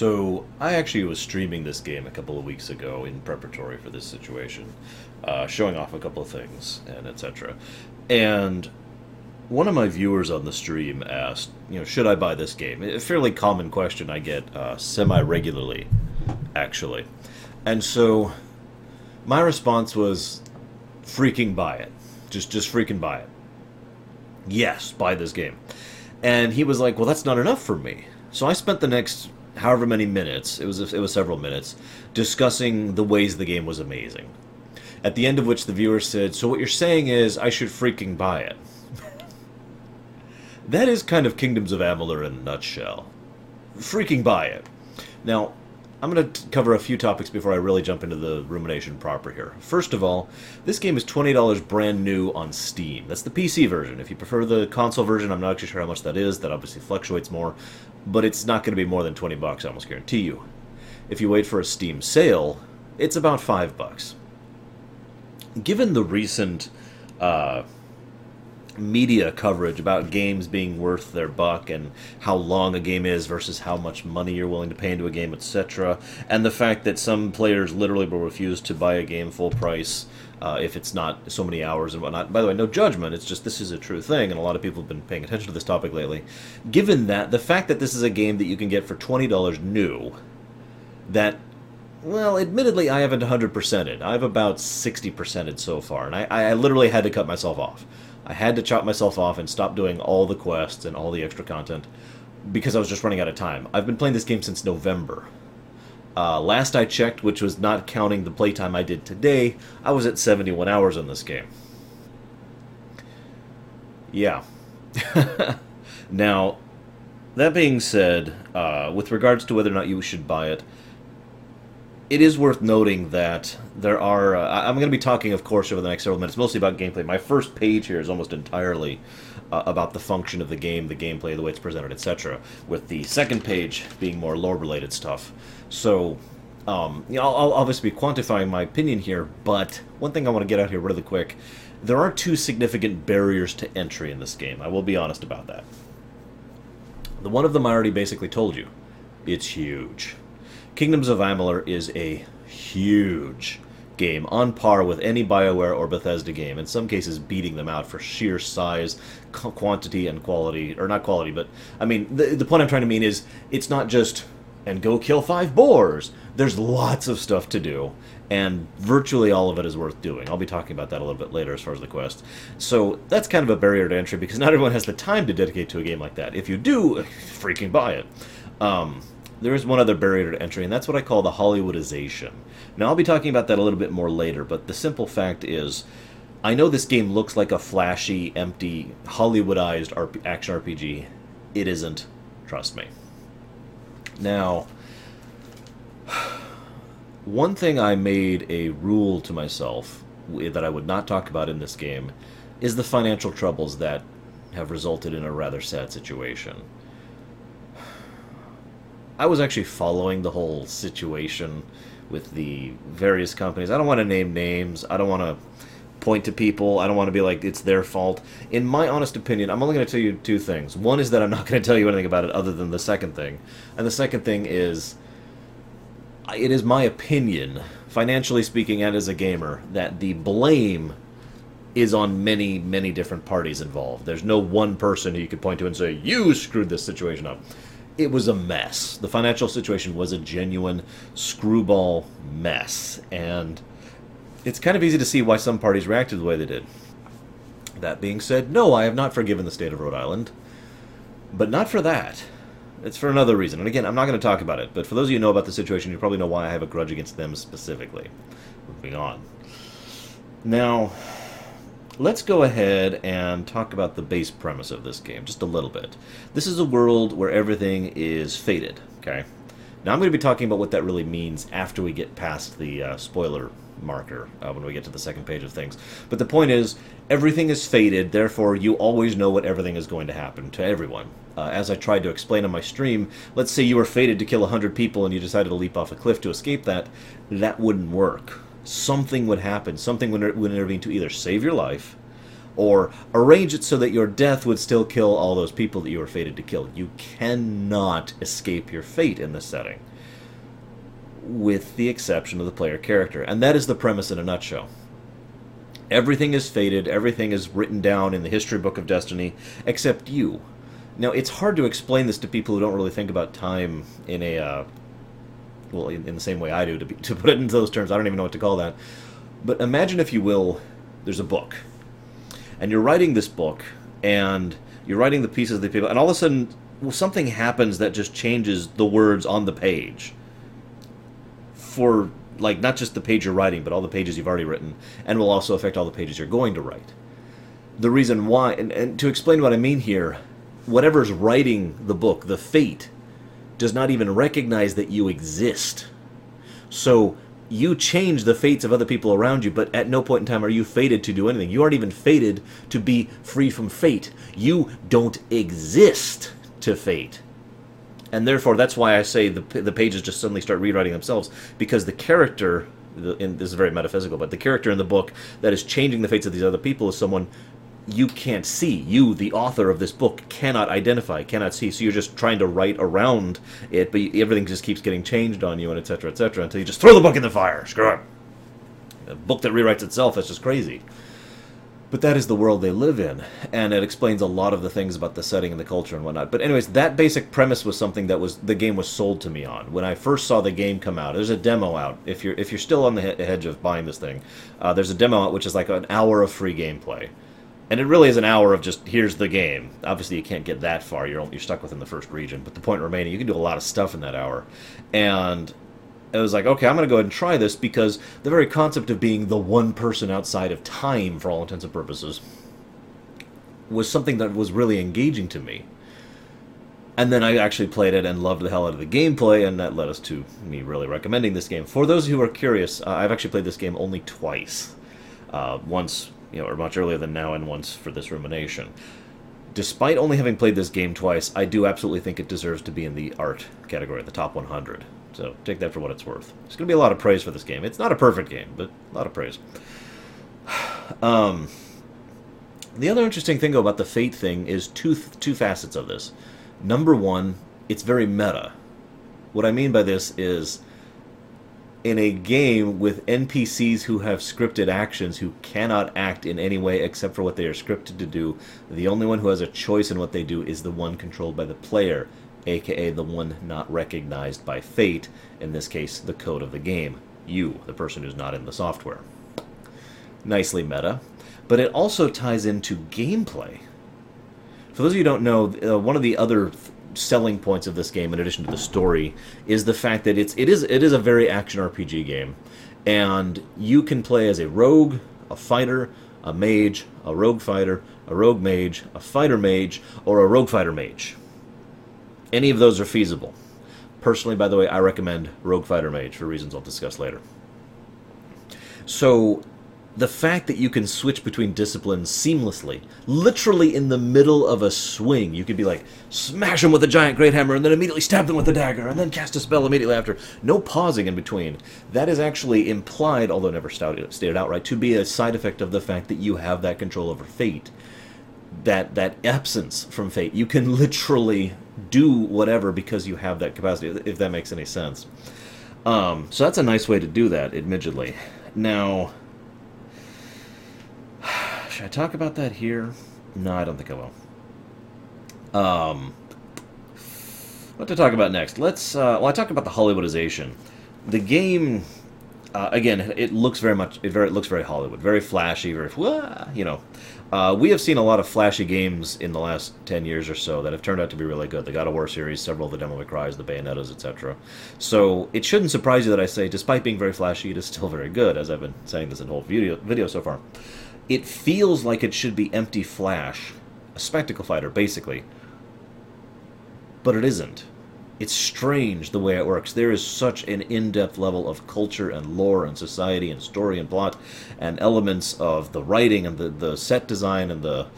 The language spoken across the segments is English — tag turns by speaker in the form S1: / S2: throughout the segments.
S1: So I actually was streaming this game a couple of weeks ago in preparatory for this situation, uh, showing off a couple of things and etc. And one of my viewers on the stream asked, you know, should I buy this game? A fairly common question I get uh, semi regularly, actually. And so my response was, freaking buy it. Just, just freaking buy it. Yes, buy this game. And he was like, well, that's not enough for me. So I spent the next however many minutes, it was it was several minutes, discussing the ways the game was amazing. At the end of which the viewer said, "So what you're saying is I should freaking buy it." that is kind of Kingdoms of Amalur in a nutshell. Freaking buy it. Now, I'm going to cover a few topics before I really jump into the rumination proper here. First of all, this game is $20 brand new on Steam. That's the PC version. If you prefer the console version, I'm not actually sure how much that is. That obviously fluctuates more, but it's not going to be more than 20 bucks, I almost guarantee you. If you wait for a Steam sale, it's about 5 bucks. Given the recent uh, media coverage about games being worth their buck and how long a game is versus how much money you're willing to pay into a game, etc. And the fact that some players literally will refuse to buy a game full price uh, if it's not so many hours and whatnot. By the way, no judgment. It's just this is a true thing, and a lot of people have been paying attention to this topic lately. Given that, the fact that this is a game that you can get for twenty dollars new, that well, admittedly, I haven't 100%ed. I've about 60%ed so far, and I, I literally had to cut myself off. I had to chop myself off and stop doing all the quests and all the extra content because I was just running out of time. I've been playing this game since November. Uh, last I checked, which was not counting the playtime I did today, I was at 71 hours on this game. Yeah. now, that being said, uh, with regards to whether or not you should buy it, it is worth noting that there are. Uh, I'm going to be talking, of course, over the next several minutes, mostly about gameplay. My first page here is almost entirely uh, about the function of the game, the gameplay, the way it's presented, etc. With the second page being more lore-related stuff. So, um, you know, I'll, I'll obviously be quantifying my opinion here, but one thing I want to get out here really quick: there are two significant barriers to entry in this game. I will be honest about that. The one of them I already basically told you. It's huge. Kingdoms of Amalur is a huge game, on par with any BioWare or Bethesda game, in some cases beating them out for sheer size, quantity, and quality. Or not quality, but, I mean, the, the point I'm trying to mean is it's not just, and go kill five boars. There's lots of stuff to do, and virtually all of it is worth doing. I'll be talking about that a little bit later as far as the quest. So that's kind of a barrier to entry because not everyone has the time to dedicate to a game like that. If you do, freaking buy it. Um, there is one other barrier to entry, and that's what I call the Hollywoodization. Now, I'll be talking about that a little bit more later, but the simple fact is, I know this game looks like a flashy, empty, Hollywoodized RP- action RPG. It isn't. Trust me. Now, one thing I made a rule to myself that I would not talk about in this game is the financial troubles that have resulted in a rather sad situation. I was actually following the whole situation with the various companies. I don't want to name names. I don't want to point to people. I don't want to be like it's their fault. In my honest opinion, I'm only going to tell you two things. One is that I'm not going to tell you anything about it other than the second thing. And the second thing is it is my opinion, financially speaking and as a gamer, that the blame is on many, many different parties involved. There's no one person who you could point to and say, you screwed this situation up it was a mess. The financial situation was a genuine screwball mess, and it's kind of easy to see why some parties reacted the way they did. That being said, no, I have not forgiven the state of Rhode Island, but not for that. It's for another reason. And again, I'm not going to talk about it, but for those of you who know about the situation, you probably know why I have a grudge against them specifically. Moving on. Now, let's go ahead and talk about the base premise of this game just a little bit. This is a world where everything is fated, okay? Now I'm going to be talking about what that really means after we get past the uh, spoiler marker uh, when we get to the second page of things. But the point is, everything is fated, therefore you always know what everything is going to happen to everyone. Uh, as I tried to explain on my stream, let's say you were fated to kill 100 people and you decided to leap off a cliff to escape that, that wouldn't work something would happen. Something would, would intervene to either save your life or arrange it so that your death would still kill all those people that you were fated to kill. You cannot escape your fate in this setting, with the exception of the player character. And that is the premise in a nutshell. Everything is fated, everything is written down in the history book of destiny, except you. Now, it's hard to explain this to people who don't really think about time in a, uh, well, in, in, the same way I do, to, be, to put it into those terms. I don't even know what to call that. But imagine, if you will, there's a book. And you're writing this book, and you're writing the pieces of the people, and all of a sudden, well, something happens that just changes the words on the page for like not just the page you're writing, but all the pages you've already written, and will also affect all the pages you're going to write. The reason why, and, and to explain what I mean here, whatever's writing the book, the fate, does not even recognize that you exist. So you change the fates of other people around you, but at no point in time are you fated to do anything. You aren't even fated to be free from fate. You don't exist to fate and therefore that's why I say the the pages just suddenly start rewriting themselves because the character, and this is very metaphysical, but the character in the book that is changing the fates of these other people is someone you can't see. You, the author of this book, cannot identify, cannot see. So you're just trying to write around it, but everything just keeps getting changed on you, and etc. etc. until you just throw the book in the fire. Screw it. A book that rewrites itself. That's just crazy. But that is the world they live in, and it explains a lot of the things about the setting and the culture and whatnot. But anyways, that basic premise was something that was the game was sold to me on when I first saw the game come out. There's a demo out if you're if you're still on the hedge of buying this thing. Uh, there's a demo out which is like an hour of free gameplay, and it really is an hour of just here's the game. Obviously, you can't get that far. You're you're stuck within the first region. But the point remaining, you can do a lot of stuff in that hour, and it was like, okay, I'm going to go ahead and try this because the very concept of being the one person outside of time, for all intents and purposes, was something that was really engaging to me. And then I actually played it and loved the hell out of the gameplay, and that led us to me really recommending this game. For those who are curious, uh, I've actually played this game only twice. Uh, once, you know, or much earlier than now, and once for this rumination. Despite only having played this game twice, I do absolutely think it deserves to be in the art category, the top 100. So take that for what it's worth. It's going to be a lot of praise for this game. It's not a perfect game, but a lot of praise. Um, the other interesting thing about the Fate thing is two two facets of this. Number one, it's very meta. What I mean by this is in a game with NPCs who have scripted actions who cannot act in any way except for what they are scripted to do, the only one who has a choice in what they do is the one controlled by the player aka the one not recognized by fate, in this case, the code of the game. You, the person who's not in the software. Nicely meta, but it also ties into gameplay. For those of you who don't know, uh, one of the other selling points of this game, in addition to the story, is the fact that it's it is it is a very action RPG game, and you can play as a rogue, a fighter, a mage, a rogue fighter, a rogue mage, a fighter mage, or a rogue fighter mage. Any of those are feasible. Personally, by the way, I recommend Rogue Fighter Mage for reasons I'll discuss later. So, the fact that you can switch between disciplines seamlessly, literally in the middle of a swing, you could be like, smash them with a giant great hammer, and then immediately stab them with a dagger, and then cast a spell immediately after. No pausing in between. That is actually implied, although never stated outright, to be a side effect of the fact that you have that control over fate. That that absence from fate. You can literally do whatever because you have that capacity, if that makes any sense. Um, so that's a nice way to do that, admittedly. Now, should I talk about that here? No, I don't think I will. Um, what to talk about next? Let's. Uh, well, I talked about the Hollywoodization. The game, uh, again, it looks very much. It very it looks very Hollywood, very flashy, very you know. Uh, we have seen a lot of flashy games in the last 10 years or so that have turned out to be really good. The God of War series, several of the Devil May Cry's, the Bayonettas, etc. So it shouldn't surprise you that I say, despite being very flashy, it is still very good, as I've been saying this in whole video, video so far. It feels like it should be empty flash, a spectacle fighter, basically. But it isn't it's strange the way it works. There is such an in-depth level of culture and lore and society and story and plot and elements of the writing and the, the set design and the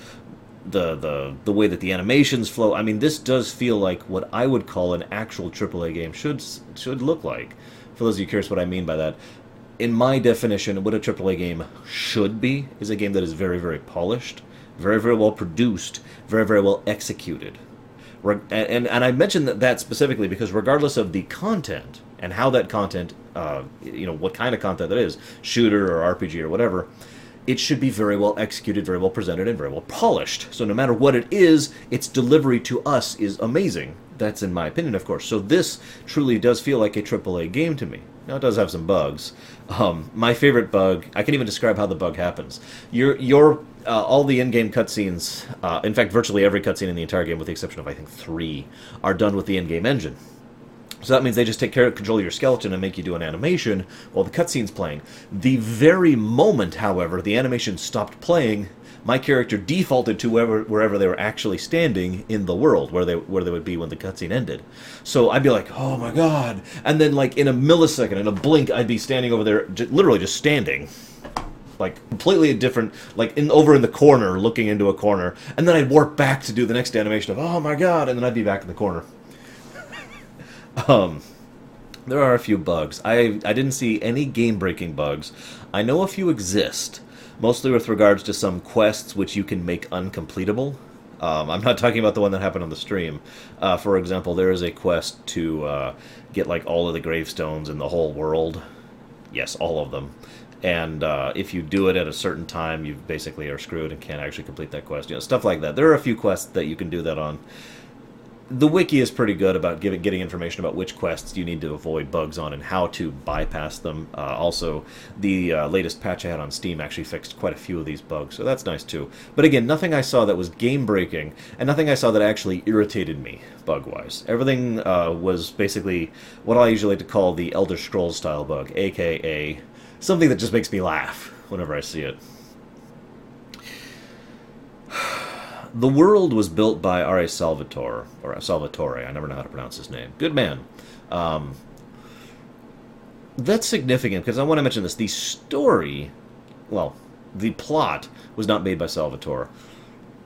S1: the the the way that the animations flow. I mean, this does feel like what I would call an actual AAA game should should look like. For those of you curious what I mean by that, in my definition, what a AAA game should be is a game that is very, very polished, very, very well produced, very, very well executed. And, and, and I mentioned that, that specifically because regardless of the content and how that content, uh, you know, what kind of content that is, shooter or RPG or whatever, it should be very well executed, very well presented, and very well polished. So no matter what it is, its delivery to us is amazing. That's in my opinion, of course. So this truly does feel like a AAA game to me. Now it does have some bugs. Um, my favorite bug, I can't even describe how the bug happens. Your your uh, all the in-game cutscenes, uh, in fact, virtually every cutscene in the entire game, with the exception of I think three, are done with the in-game engine. So that means they just take care of control of your skeleton and make you do an animation while the cutscene's playing. The very moment, however, the animation stopped playing, my character defaulted to wherever, wherever they were actually standing in the world, where they where they would be when the cutscene ended. So I'd be like, "Oh my god!" And then, like in a millisecond, in a blink, I'd be standing over there, literally just standing, like completely different, like in over in the corner, looking into a corner, and then I'd warp back to do the next animation of, "Oh my god!" and then I'd be back in the corner. Um, there are a few bugs. I I didn't see any game breaking bugs. I know a few exist, mostly with regards to some quests which you can make uncompletable. Um, I'm not talking about the one that happened on the stream. Uh, for example, there is a quest to uh, get like all of the gravestones in the whole world. Yes, all of them. And uh, if you do it at a certain time, you basically are screwed and can't actually complete that quest. You know, stuff like that. There are a few quests that you can do that on the wiki is pretty good about giving getting information about which quests you need to avoid bugs on and how to bypass them. Uh, also, the uh, latest patch I had on Steam actually fixed quite a few of these bugs, so that's nice too. But again, nothing I saw that was game breaking, and nothing I saw that actually irritated me bug wise. Everything uh, was basically what I usually like to call the Elder Scrolls style bug, aka something that just makes me laugh whenever I see it. The world was built by R.A. Salvatore, or Salvatore, I never know how to pronounce his name. Good man. Um, that's significant because I want to mention this. The story, well, the plot was not made by Salvatore.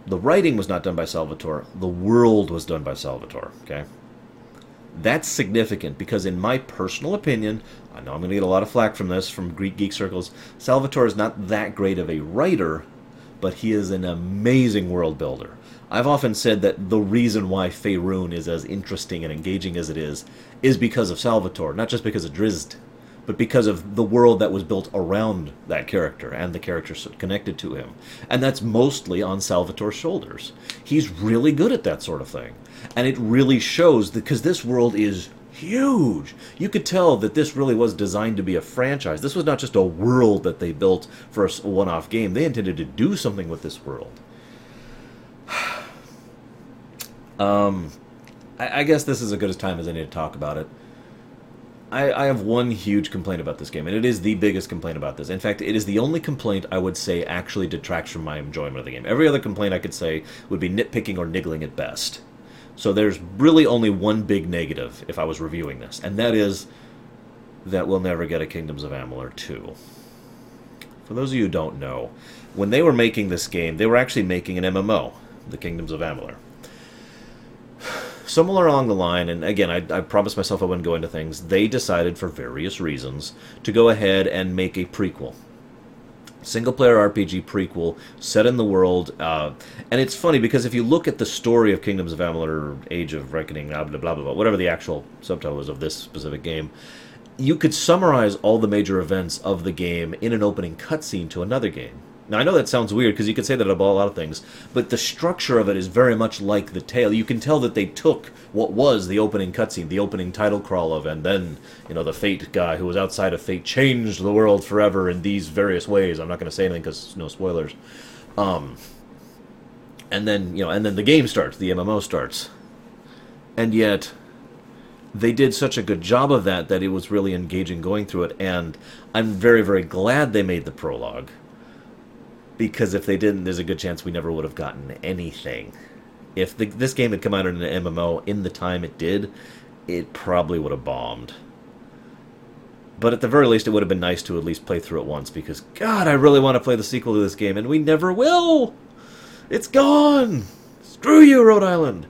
S1: The writing was not done by Salvatore. The world was done by Salvatore, okay? That's significant because, in my personal opinion, I know I'm going to get a lot of flack from this from Greek geek circles. Salvatore is not that great of a writer but he is an amazing world builder. I've often said that the reason why Faerun is as interesting and engaging as it is is because of Salvatore, not just because of Drizzt, but because of the world that was built around that character and the characters connected to him. And that's mostly on Salvatore's shoulders. He's really good at that sort of thing. And it really shows because this world is huge. You could tell that this really was designed to be a franchise. This was not just a world that they built for a one off game, they intended to do something with this world. um, I, I, guess this is as good a time as any to talk about it. I, I have one huge complaint about this game, and it is the biggest complaint about this. In fact, it is the only complaint I would say actually detracts from my enjoyment of the game. Every other complaint I could say would be nitpicking or niggling at best. So there's really only one big negative if I was reviewing this, and that is that we'll never get a Kingdoms of Amalur 2. For those of you who don't know, when they were making this game, they were actually making an MMO, The Kingdoms of Amalur. Somewhere along the line, and again, I, I promised myself I wouldn't go into things, they decided for various reasons to go ahead and make a prequel single player RPG prequel set in the world. Uh, and it's funny because if you look at the story of Kingdoms of Amalur, Age of Reckoning, blah, blah, blah, blah, whatever the actual subtitle is of this specific game, you could summarize all the major events of the game in an opening cutscene to another game. Now I know that sounds weird because you could say that about a lot of things, but the structure of it is very much like the tale. You can tell that they took what was the opening cutscene, the opening title crawl of, and then you know the Fate guy who was outside of Fate changed the world forever in these various ways. I'm not going to say anything because no spoilers. Um, and then you know, and then the game starts, the MMO starts, and yet they did such a good job of that that it was really engaging going through it, and I'm very very glad they made the prologue because if they didn't, there's a good chance we never would have gotten anything. If the, this game had come out in an MMO in the time it did, it probably would have bombed. But at the very least, it would have been nice to at least play through it once because, God, I really want to play the sequel to this game, and we never will! It's gone! Screw you, Rhode Island!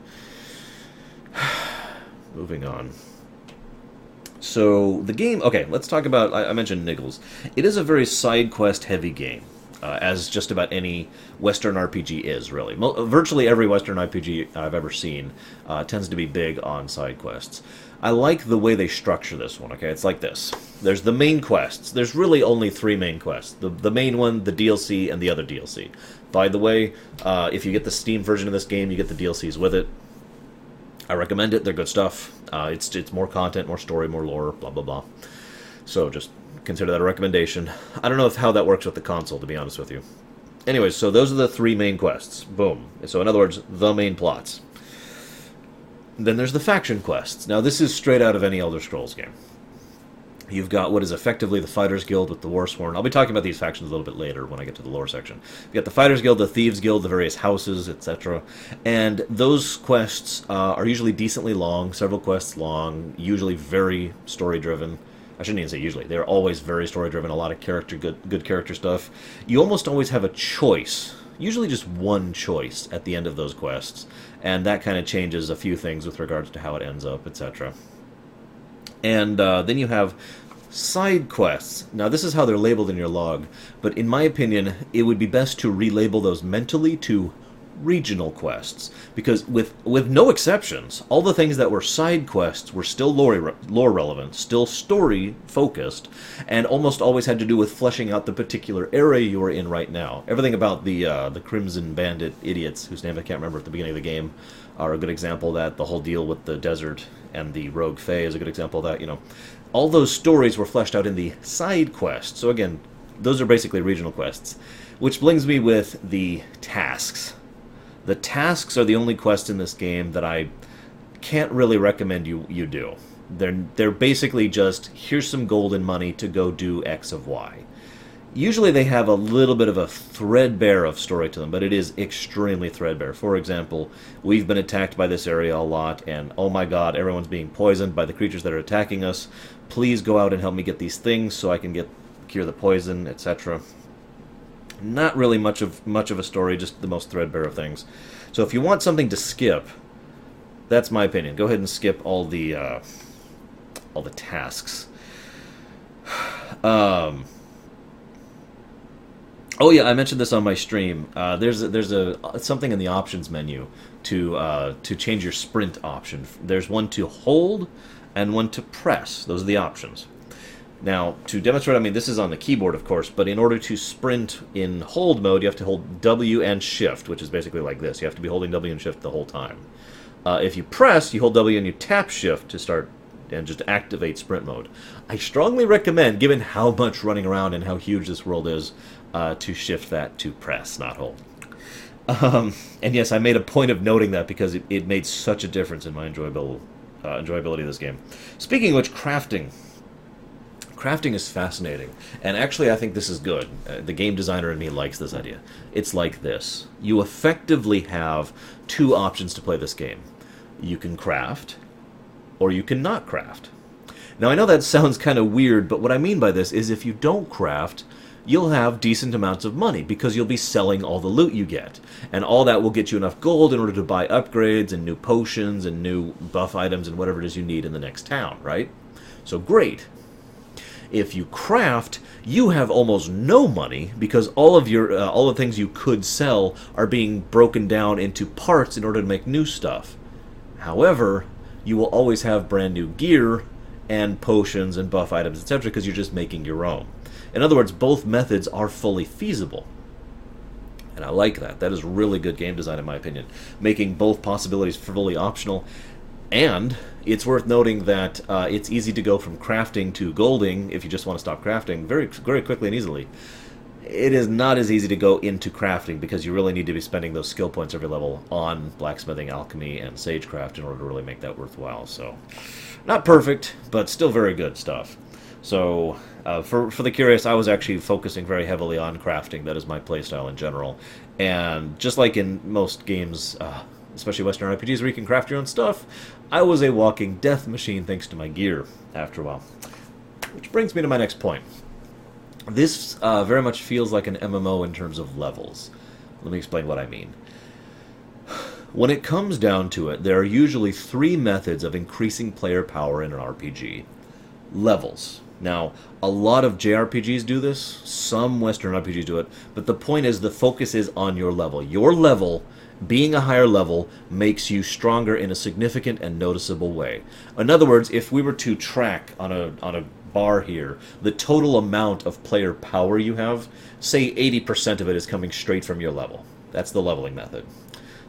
S1: Moving on. So the game. Okay, let's talk about. I, I mentioned Niggles. It is a very side quest heavy game. Uh, as just about any Western RPG is, really. Mo- virtually every Western RPG I've ever seen uh, tends to be big on side quests. I like the way they structure this one, okay? It's like this. There's the main quests. There's really only three main quests. The, the main one, the DLC, and the other DLC. By the way, uh, if you get the Steam version of this game, you get the DLCs with it. I recommend it. They're good stuff. Uh, it's it's more content, more story, more lore, blah blah blah. So just consider that a recommendation. I don't know if how that works with the console, to be honest with you. Anyways, so those are the three main quests. Boom. So in other words, the main plots. Then there's the faction quests. Now this is straight out of any Elder Scrolls game. You've got what is effectively the Fighters Guild with the Warsworn. I'll be talking about these factions a little bit later when I get to the lore section. You've got the Fighters Guild, the Thieves Guild, the various houses, etc. And those quests uh, are usually decently long, several quests long, usually very story driven. I shouldn't even say usually. They're always very story driven, a lot of character good good character stuff. You almost always have a choice, usually just one choice at the end of those quests, and that kind of changes a few things with regards to how it ends up, etc. And uh, then you have side quests. Now, this is how they're labeled in your log, but in my opinion, it would be best to relabel those mentally to regional quests. Because with with no exceptions all the things that were side quests were still lore, lore relevant still story focused and almost always had to do with fleshing out the particular area you were in right now. Everything about the uh, the crimson bandit idiots whose name i can't remember at the beginning of the game are a good example that. The whole deal with the desert and the rogue fae is a good example of that you know. All those stories were fleshed out in the side quests. So again those are basically regional quests. Which brings me with the tasks the tasks are the only quest in this game that I can't really recommend you you do. They're they're basically just here's some golden money to go do X of Y. Usually they have a little bit of a threadbare of story to them, but it is extremely threadbare. For example, we've been attacked by this area a lot, and oh my god, everyone's being poisoned by the creatures that are attacking us. Please go out and help me get these things so I can get cure the poison, etc. Not really much of much of a story, just the most threadbare of things. So if you want something to skip, that's my opinion. Go ahead and skip all the uh, all the tasks. Um, oh yeah, I mentioned this on my stream. Uh, there's a, there's a something in the options menu to uh, to change your sprint option. There's one to hold and one to press. Those are the options. Now, to demonstrate, I mean, this is on the keyboard, of course, but in order to sprint in hold mode, you have to hold W and Shift, which is basically like this. You have to be holding W and Shift the whole time. Uh, if you press, you hold W and you tap Shift to start and just activate sprint mode. I strongly recommend, given how much running around and how huge this world is, uh, to shift that to press, not hold. Um, and yes, I made a point of noting that because it, it made such a difference in my enjoyable, uh, enjoyability of this game. Speaking of which, crafting crafting is fascinating, and actually, I think this is good. Uh, the game designer in me likes this idea. It's like this you effectively have two options to play this game you can craft, or you can not craft. Now, I know that sounds kind of weird, but what I mean by this is if you don't craft, you'll have decent amounts of money because you'll be selling all the loot you get. And all that will get you enough gold in order to buy upgrades and new potions and new buff items and whatever it is you need in the next town, right? So great. If you craft, you have almost no money because all of your uh, all the things you could sell are being broken down into parts in order to make new stuff. However, you will always have brand new gear and potions and buff items, etc., because you're just making your own. In other words, both methods are fully feasible. And I like that. That is really good game design, in my opinion. Making both possibilities fully optional and it's worth noting that uh, it's easy to go from crafting to golding if you just want to stop crafting very, very quickly and easily. It is not as easy to go into crafting because you really need to be spending those skill points every level on blacksmithing, alchemy, and sagecraft in order to really make that worthwhile. So, not perfect, but still very good stuff. So, uh, for for the curious, I was actually focusing very heavily on crafting. That is my playstyle in general, and just like in most games, uh, especially Western RPGs where you can craft your own stuff, I was a walking death machine thanks to my gear after a while. Which brings me to my next point. This uh, very much feels like an MMO in terms of levels. Let me explain what I mean. When it comes down to it, there are usually three methods of increasing player power in an RPG levels. Now, a lot of JRPGs do this, some Western RPGs do it, but the point is the focus is on your level. Your level, being a higher level, makes you stronger in a significant and noticeable way. In other words, if we were to track on a on a bar here the total amount of player power you have, say 80% of it is coming straight from your level. That's the leveling method.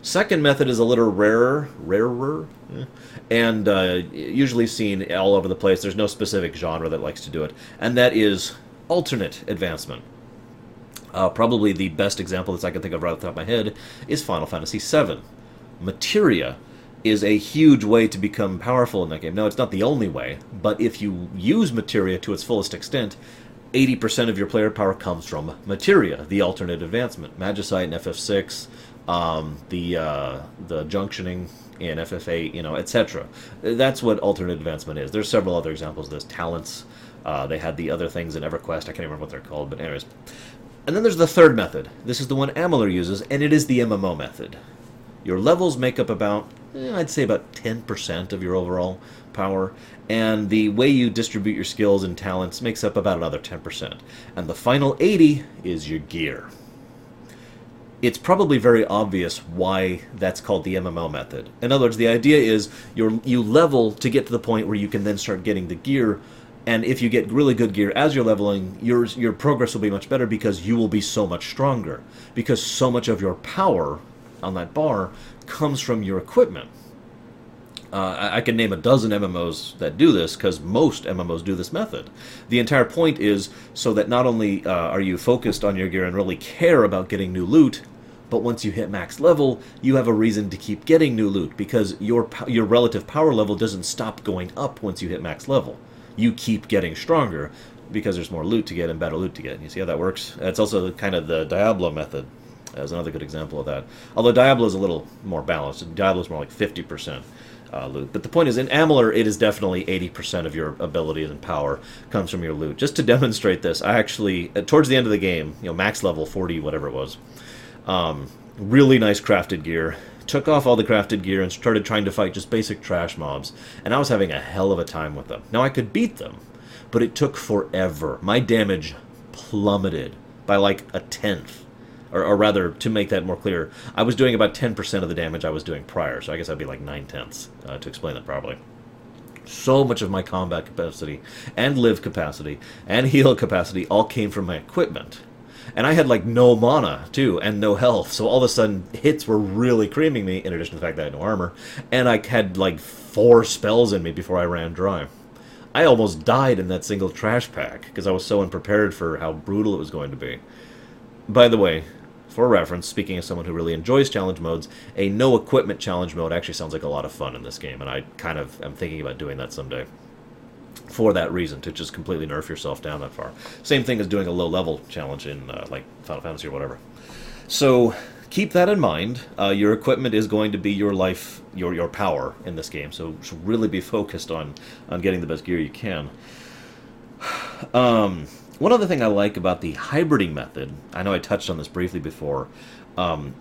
S1: Second method is a little rarer, rarer, eh, and uh, usually seen all over the place. There's no specific genre that likes to do it, and that is alternate advancement. Uh, probably the best example that I can think of right off the top of my head is Final Fantasy VII. Materia is a huge way to become powerful in that game. No, it's not the only way, but if you use Materia to its fullest extent, 80% of your player power comes from Materia, the alternate advancement. Magicite in FF6, um, the uh, the junctioning in FF8, you know, etc. That's what alternate advancement is. There's several other examples of this. Talents, uh, they had the other things in EverQuest. I can't remember what they're called, but anyways. And then there's the third method. This is the one Amalur uses, and it is the MMO method. Your levels make up about, eh, I'd say, about 10% of your overall power, and the way you distribute your skills and talents makes up about another 10%. And the final 80 is your gear it's probably very obvious why that's called the MMO method. In other words, the idea is you you level to get to the point where you can then start getting the gear, and if you get really good gear as you're leveling, your your progress will be much better because you will be so much stronger because so much of your power on that bar comes from your equipment. Uh, I, can name a dozen MMOs that do this because most MMOs do this method. The entire point is so that not only uh, are you focused on your gear and really care about getting new loot, but once you hit max level, you have a reason to keep getting new loot because your your relative power level doesn't stop going up once you hit max level. You keep getting stronger because there's more loot to get and better loot to get. And You see how that works? That's also kind of the Diablo method as another good example of that. Although Diablo is a little more balanced. Diablo is more like 50% uh, loot. But the point is, in Amalur, it is definitely 80% of your abilities and power comes from your loot. Just to demonstrate this, I actually, uh, towards the end of the game, you know, max level 40, whatever it was, um, really nice crafted gear. Took off all the crafted gear and started trying to fight just basic trash mobs, and I was having a hell of a time with them. Now, I could beat them, but it took forever. My damage plummeted by like a tenth or, or, rather, to make that more clear, I was doing about 10% of the damage I was doing prior, so I guess I'd be like 9 tenths uh, to explain that properly. So much of my combat capacity, and live capacity, and heal capacity all came from my equipment. And I had like no mana too, and no health, so all of a sudden hits were really creaming me, in addition to the fact that I had no armor, and I had like four spells in me before I ran dry. I almost died in that single trash pack because I was so unprepared for how brutal it was going to be. By the way, for reference, speaking as someone who really enjoys challenge modes, a no equipment challenge mode actually sounds like a lot of fun in this game, and I kind of am thinking about doing that someday. For that reason, to just completely nerf yourself down that far. Same thing as doing a low level challenge in uh, like Final Fantasy or whatever. So keep that in mind. Uh, your equipment is going to be your life, your your power in this game. So, really be focused on on getting the best gear you can. Um, one other thing I like about the hybriding method, I know I touched on this briefly before. Um,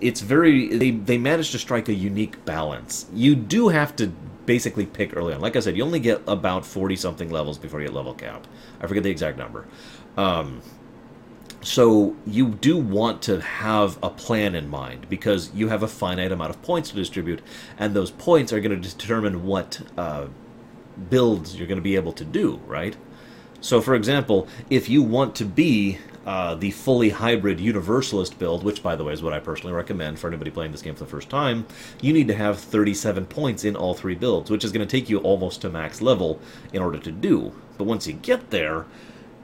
S1: it's very they they manage to strike a unique balance. You do have to basically pick early on. Like I said, you only get about forty something levels before you get level cap. I forget the exact number. Um, so you do want to have a plan in mind because you have a finite amount of points to distribute, and those points are going to determine what uh, builds you're going to be able to do. Right. So, for example, if you want to be uh, the fully hybrid universalist build, which, by the way, is what I personally recommend for anybody playing this game for the first time, you need to have 37 points in all three builds, which is going to take you almost to max level in order to do. But once you get there,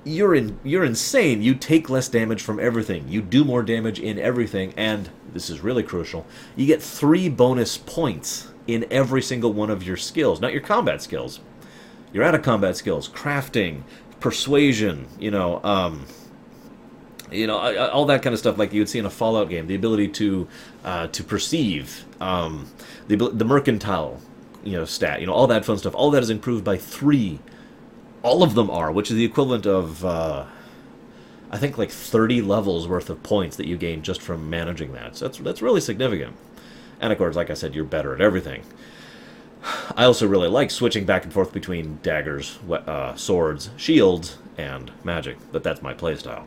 S1: you're in you're insane. You take less damage from everything. You do more damage in everything, and this is really crucial. You get three bonus points in every single one of your skills, not your combat skills. Your out of combat skills, crafting, persuasion, you know, um, you know, all that kind of stuff like you would see in a Fallout game. The ability to uh, to perceive, um, the the mercantile, you know, stat, you know, all that fun stuff. All that is improved by three. All of them are, which is the equivalent of, uh, I think, like thirty levels worth of points that you gain just from managing that. So that's that's really significant. And of course, like I said, you're better at everything. I also really like switching back and forth between daggers, uh, swords, shields, and magic, but that's my playstyle.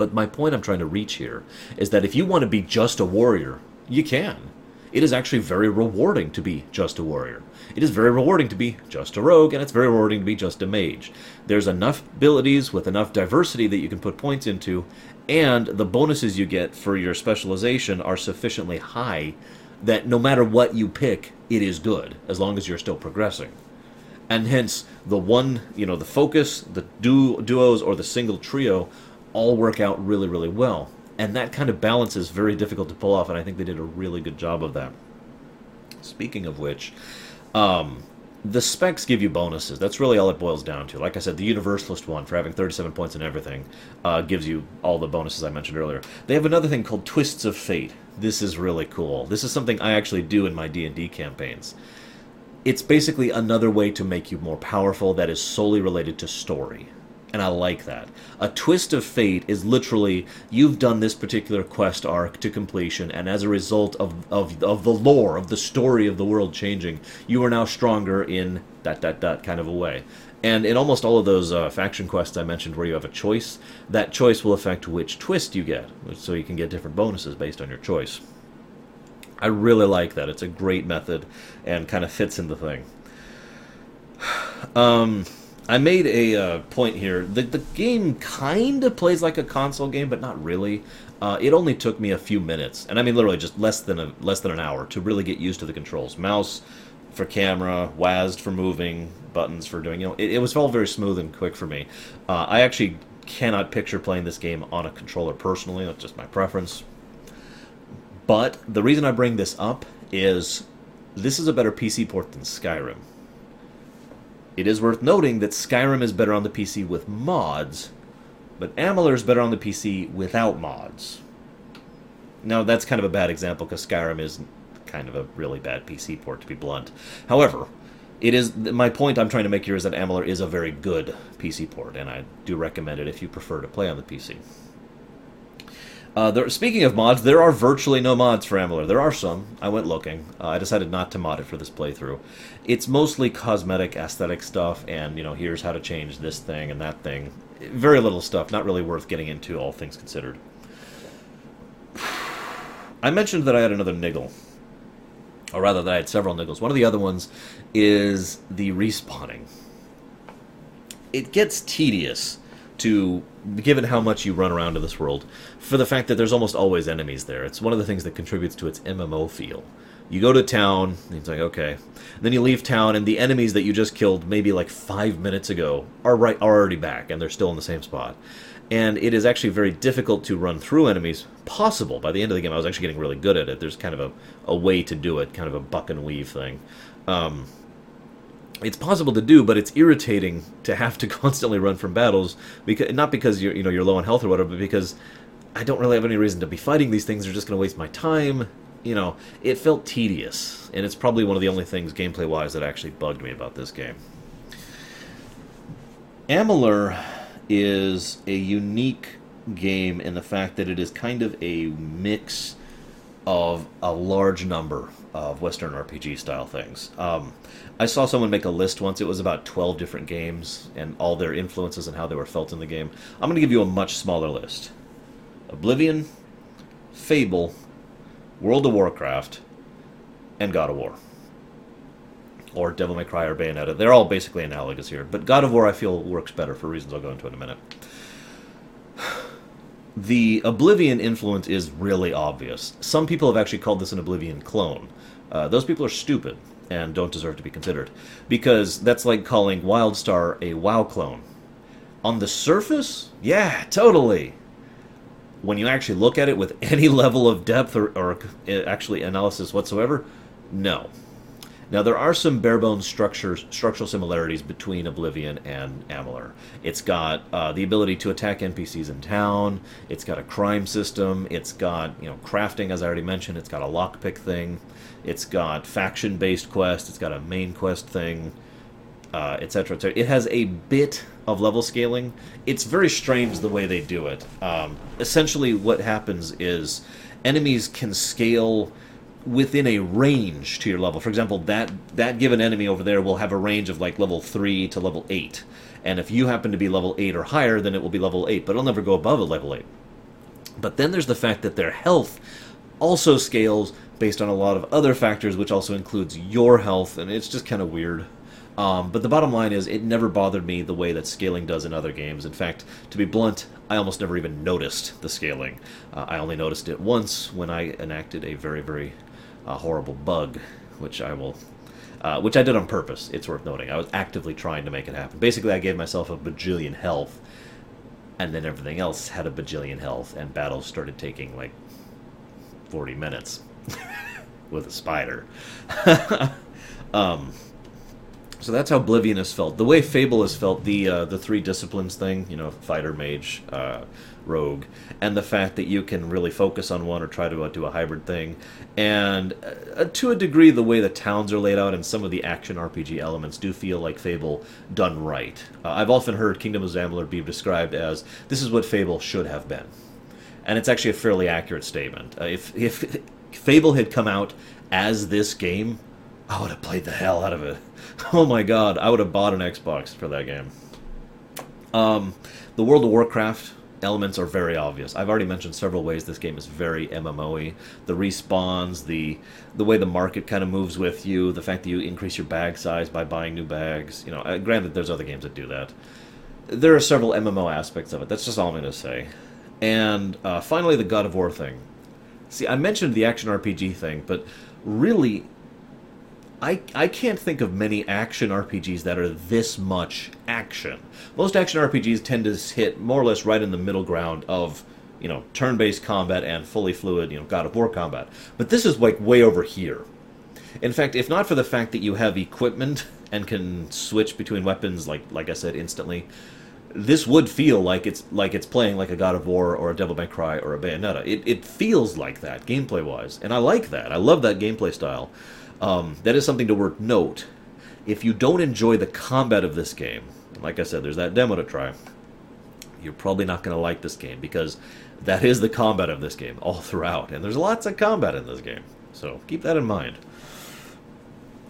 S1: But my point I'm trying to reach here is that if you want to be just a warrior, you can. It is actually very rewarding to be just a warrior. It is very rewarding to be just a rogue, and it's very rewarding to be just a mage. There's enough abilities with enough diversity that you can put points into, and the bonuses you get for your specialization are sufficiently high that no matter what you pick, it is good, as long as you're still progressing. And hence, the one, you know, the focus, the du- duos, or the single trio all work out really, really well. And that kind of balance is very difficult to pull off, and I think they did a really good job of that. Speaking of which, um, the specs give you bonuses. That's really all it boils down to. Like I said, the Universalist one, for having 37 points and everything, uh, gives you all the bonuses I mentioned earlier. They have another thing called Twists of Fate. This is really cool. This is something I actually do in my D&D campaigns. It's basically another way to make you more powerful that is solely related to story and I like that. A twist of fate is literally you've done this particular quest arc to completion, and as a result of, of, of the lore, of the story of the world changing, you are now stronger in that, that, that kind of a way. And in almost all of those uh, faction quests I mentioned where you have a choice, that choice will affect which twist you get, so you can get different bonuses based on your choice. I really like that. It's a great method and kind of fits in the thing. Um, I made a uh, point here. The, the game kind of plays like a console game, but not really. Uh, it only took me a few minutes, and I mean literally just less than a less than an hour to really get used to the controls. Mouse for camera, WASD for moving, buttons for doing. You know, it, it was all very smooth and quick for me. Uh, I actually cannot picture playing this game on a controller personally. That's just my preference. But the reason I bring this up is this is a better PC port than Skyrim. It is worth noting that Skyrim is better on the PC with mods, but Amalur is better on the PC without mods. Now, that's kind of a bad example because Skyrim is kind of a really bad PC port, to be blunt. However, it is my point I'm trying to make here is that Amalur is a very good PC port, and I do recommend it if you prefer to play on the PC. Uh, there, speaking of mods, there are virtually no mods for Amalur. There are some. I went looking. Uh, I decided not to mod it for this playthrough. It's mostly cosmetic, aesthetic stuff, and you know, here's how to change this thing and that thing. Very little stuff. Not really worth getting into, all things considered. I mentioned that I had another niggle, or rather, that I had several niggles. One of the other ones is the respawning. It gets tedious to given how much you run around in this world, for the fact that there's almost always enemies there. It's one of the things that contributes to its MMO feel. You go to town, and it's like, okay. Then you leave town, and the enemies that you just killed maybe like five minutes ago are right are already back, and they're still in the same spot. And it is actually very difficult to run through enemies. Possible. By the end of the game, I was actually getting really good at it. There's kind of a, a way to do it, kind of a buck and weave thing. Um, it's possible to do, but it's irritating to have to constantly run from battles because not because you're you know you're low on health or whatever, but because I don't really have any reason to be fighting these things. They're just going to waste my time. You know, it felt tedious, and it's probably one of the only things gameplay wise that actually bugged me about this game. Amalur is a unique game in the fact that it is kind of a mix of a large number of Western RPG style things. Um, I saw someone make a list once. It was about 12 different games and all their influences and how they were felt in the game. I'm going to give you a much smaller list Oblivion, Fable, World of Warcraft, and God of War. Or Devil May Cry or Bayonetta. They're all basically analogous here, but God of War I feel works better for reasons I'll go into in a minute the Oblivion influence is really obvious. Some people have actually called this an Oblivion clone. Uh, those people are stupid and don't deserve to be considered because that's like calling Wildstar a WoW clone. On the surface, yeah, totally. When you actually look at it with any level of depth or, or actually analysis whatsoever, no. Now there are some bare bones structures, structural similarities between Oblivion and Amalur. It's got uh, the ability to attack NPCs in town. It's got a crime system. It's got you know crafting, as I already mentioned. It's got a lockpick thing. It's got faction-based quest. It's got a main quest thing, etc. Uh, et it has a bit of level scaling. It's very strange the way they do it. Um, essentially, what happens is enemies can scale within a range to your level. For example, that that given enemy over there will have a range of like level three to level eight, and if you happen to be level eight or higher, then it will be level eight, but it'll never go above a level eight. But then there's the fact that their health also scales based on a lot of other factors, which also includes your health, and it's just kind of weird. Um, but the bottom line is, it never bothered me the way that scaling does in other games. In fact, to be blunt, I almost never even noticed the scaling. Uh, I only noticed it once when I enacted a very, very uh, horrible bug, which I will. Uh, which I did on purpose, it's worth noting. I was actively trying to make it happen. Basically, I gave myself a bajillion health, and then everything else had a bajillion health, and battles started taking like 40 minutes with a spider. um, so that's how Oblivion has felt. The way Fable has felt, the uh, the three disciplines thing, you know, fighter, mage, uh, rogue, and the fact that you can really focus on one or try to uh, do a hybrid thing, and uh, to a degree, the way the towns are laid out and some of the action RPG elements do feel like Fable done right. Uh, I've often heard Kingdom of Amalur be described as this is what Fable should have been, and it's actually a fairly accurate statement. Uh, if if Fable had come out as this game, I would have played the hell out of it. Oh my god, I would have bought an Xbox for that game. Um, the World of Warcraft elements are very obvious. I've already mentioned several ways this game is very MMO-y. The respawns, the the way the market kind of moves with you, the fact that you increase your bag size by buying new bags. You know, uh, granted, there's other games that do that. There are several MMO aspects of it. That's just all I'm going to say. And uh, finally, the God of War thing. See, I mentioned the action RPG thing, but really, I, I can't think of many action RPGs that are this much action. Most action RPGs tend to hit more or less right in the middle ground of, you know, turn-based combat and fully fluid, you know, God of War combat. But this is like way over here. In fact, if not for the fact that you have equipment and can switch between weapons like like I said instantly, this would feel like it's like it's playing like a God of War or a Devil May Cry or a Bayonetta. It it feels like that gameplay wise, and I like that. I love that gameplay style. Um, that is something to note. If you don't enjoy the combat of this game, like I said, there's that demo to try. You're probably not going to like this game because that is the combat of this game all throughout, and there's lots of combat in this game. So keep that in mind.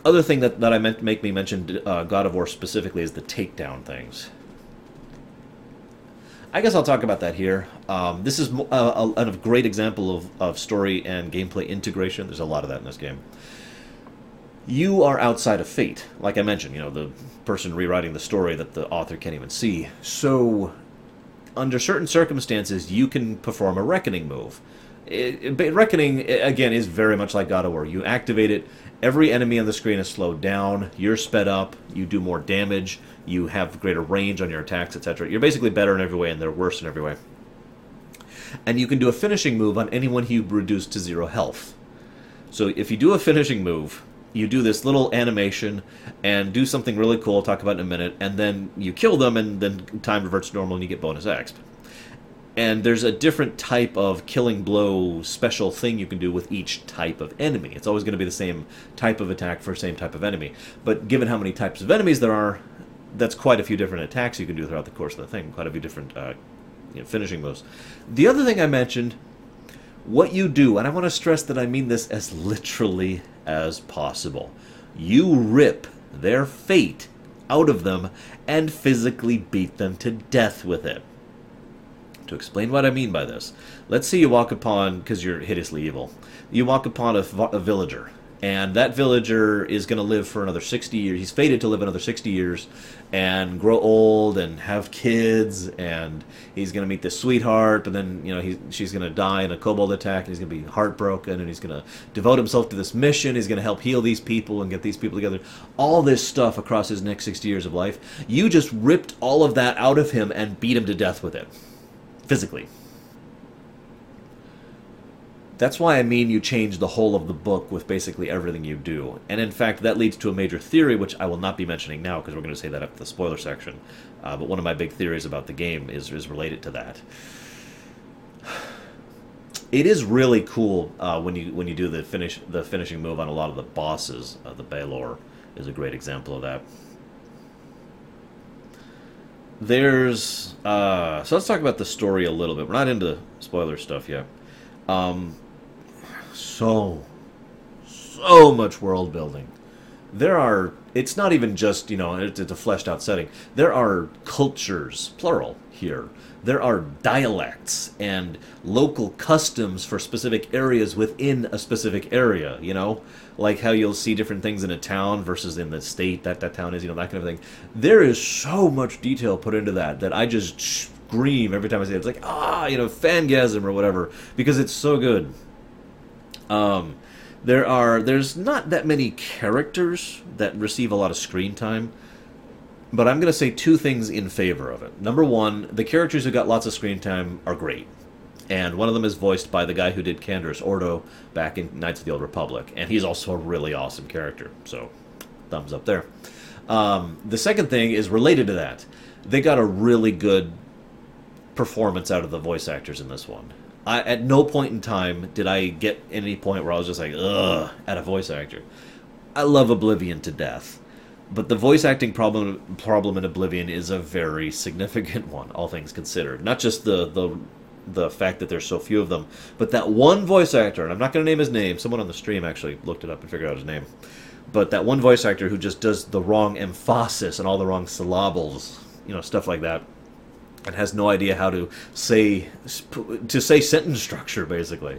S1: Other thing that, that I meant make me mention uh, God of War specifically is the takedown things. I guess I'll talk about that here. Um, this is a, a, a, great example of, of story and gameplay integration. There's a lot of that in this game you are outside of fate. Like I mentioned, you know, the person rewriting the story that the author can't even see. So, under certain circumstances, you can perform a reckoning move. It, it, reckoning, again, is very much like God of War. You activate it, every enemy on the screen is slowed down, you're sped up, you do more damage, you have greater range on your attacks, etc. You're basically better in every way, and they're worse in every way. And you can do a finishing move on anyone who reduced to zero health. So if you do a finishing move, you do this little animation and do something really cool, I'll talk about in a minute, and then you kill them, and then time reverts to normal and you get bonus exp. And there's a different type of killing blow special thing you can do with each type of enemy. It's always going to be the same type of attack for the same type of enemy. But given how many types of enemies there are, that's quite a few different attacks you can do throughout the course of the thing, quite a few different uh, you know, finishing moves. The other thing I mentioned what you do, and I want to stress that I mean this as literally as possible, you rip their fate out of them and physically beat them to death with it. To explain what I mean by this, let's say you walk upon, because you're hideously evil, you walk upon a, a villager and that villager is going to live for another 60 years. He's fated to live another 60 years and grow old and have kids, and he's going to meet this sweetheart, but then, you know, he, she's going to die in a kobold attack, and he's going to be heartbroken, and he's going to devote himself to this mission. He's going to help heal these people and get these people together. All this stuff across his next 60 years of life. You just ripped all of that out of him and beat him to death with it, physically. That's why I mean you change the whole of the book with basically everything you do. And in fact, that leads to a major theory, which I will not be mentioning now because we're going to say that after the spoiler section. Uh, but one of my big theories about the game is, is related to that. It is really cool uh, when you when you do the finish the finishing move on a lot of the bosses. Uh, the Balor is a great example of that. There's uh, so let's talk about the story a little bit. We're not into spoiler stuff yet. Um, so so much world building. There are. It's not even just you know it's, it's a fleshed out setting. There are cultures, plural, here. There are dialects and local customs for specific areas within a specific area. You know, like how you'll see different things in a town versus in the state that that town is. You know that kind of thing. There is so much detail put into that that I just scream every time I see it. It's like ah, you know, fangasm or whatever because it's so good. Um, there are there's not that many characters that receive a lot of screen time, but I'm going to say two things in favor of it. Number one, the characters who got lots of screen time are great, and one of them is voiced by the guy who did Canderous Ordo back in Knights of the Old Republic, and he's also a really awesome character. So, thumbs up there. Um, the second thing is related to that. They got a really good performance out of the voice actors in this one. I, at no point in time did I get any point where I was just like, ugh, at a voice actor. I love Oblivion to death, but the voice acting problem problem in Oblivion is a very significant one, all things considered. Not just the the the fact that there's so few of them, but that one voice actor, and I'm not going to name his name. Someone on the stream actually looked it up and figured out his name. But that one voice actor who just does the wrong emphasis and all the wrong syllables, you know, stuff like that and has no idea how to say to say sentence structure basically.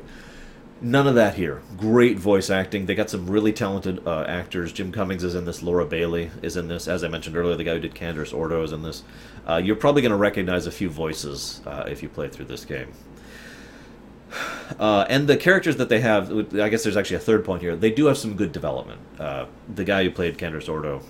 S1: None of that here. Great voice acting. They got some really talented uh, actors. Jim cummings is in this. Laura bailey is in this. As i mentioned earlier the guy who did canderous ordo is in this. Uh, you're probably going to recognize a few voices uh, if you play through this game. Uh, and the characters that they have i guess there's actually a third point here. They do have some good development. Uh, the guy who played canderous ordo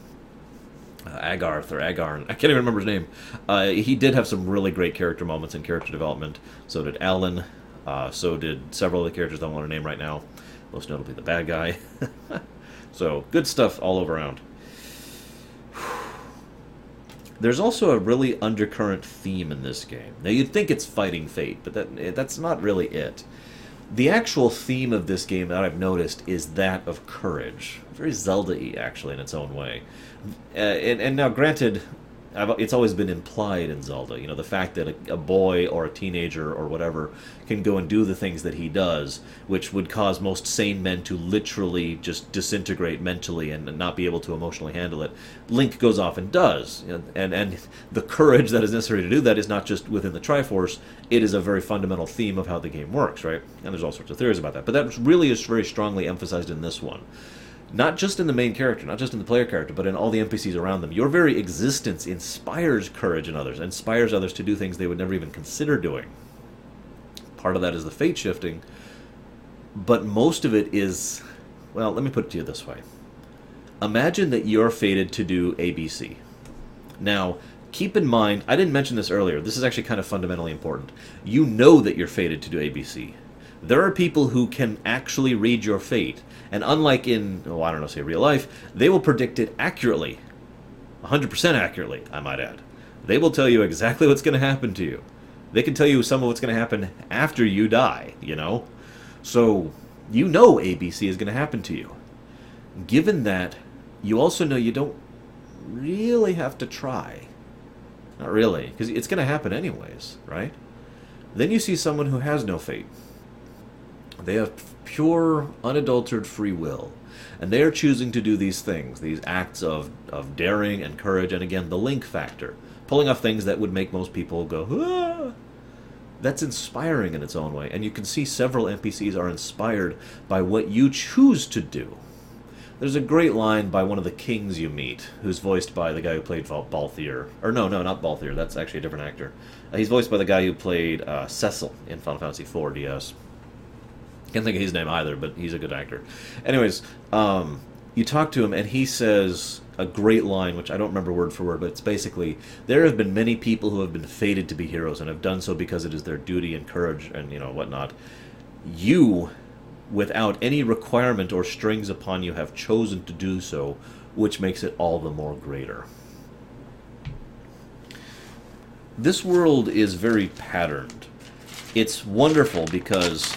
S1: Agarth or Agarn. I can't even remember his name. Uh, he did have some really great character moments and character development. So did Alan. Uh, so did several of the characters I want to name right now. Most notably the bad guy. so good stuff all over around. There's also a really undercurrent theme in this game. Now you'd think it's fighting fate, but that that's not really it. The actual theme of this game that I've noticed is that of courage. Very Zelda-y, actually, in its own way. Uh, and, and now, granted, I've, it's always been implied in Zelda, you know, the fact that a, a, boy or a teenager or whatever can go and do the things that he does, which would cause most sane men to literally just disintegrate mentally and not be able to emotionally handle it. Link goes off and does, and and the courage that is necessary to do that is not just within the Triforce; it is a very fundamental theme of how the game works, right? And there's all sorts of theories about that, but that really is very strongly emphasized in this one not just in the main character, not just in the player character, but in all the NPCs around them. Your very existence inspires courage in others, inspires others to do things they would never even consider doing. Part of that is the fate shifting, but most of it is, well, let me put it to you this way. Imagine that you're fated to do ABC. Now, keep in mind, I didn't mention this earlier, this is actually kind of fundamentally important. You know that you're fated to do ABC. There are people who can actually read your fate and unlike in, oh, I don't know, say real life, they will predict it accurately. 100% accurately, I might add. They will tell you exactly what's going to happen to you. They can tell you some of what's going to happen after you die, you know? So, you know ABC is going to happen to you. Given that, you also know you don't really have to try. Not really, because it's going to happen anyways, right? Then you see someone who has no fate. They have pure, unadulterated free will. And they are choosing to do these things, these acts of, of daring and courage, and again, the link factor. Pulling off things that would make most people go, ah! That's inspiring in its own way. And you can see several NPCs are inspired by what you choose to do. There's a great line by one of the kings you meet, who's voiced by the guy who played Balthier. Or no, no, not Balthier. That's actually a different actor. Uh, he's voiced by the guy who played uh, Cecil in Final Fantasy IV DS. Can't think of his name either, but he's a good actor. Anyways, um, you talk to him, and he says a great line, which I don't remember word for word, but it's basically there have been many people who have been fated to be heroes and have done so because it is their duty and courage and you know whatnot. You, without any requirement or strings upon you, have chosen to do so, which makes it all the more greater. This world is very patterned. It's wonderful because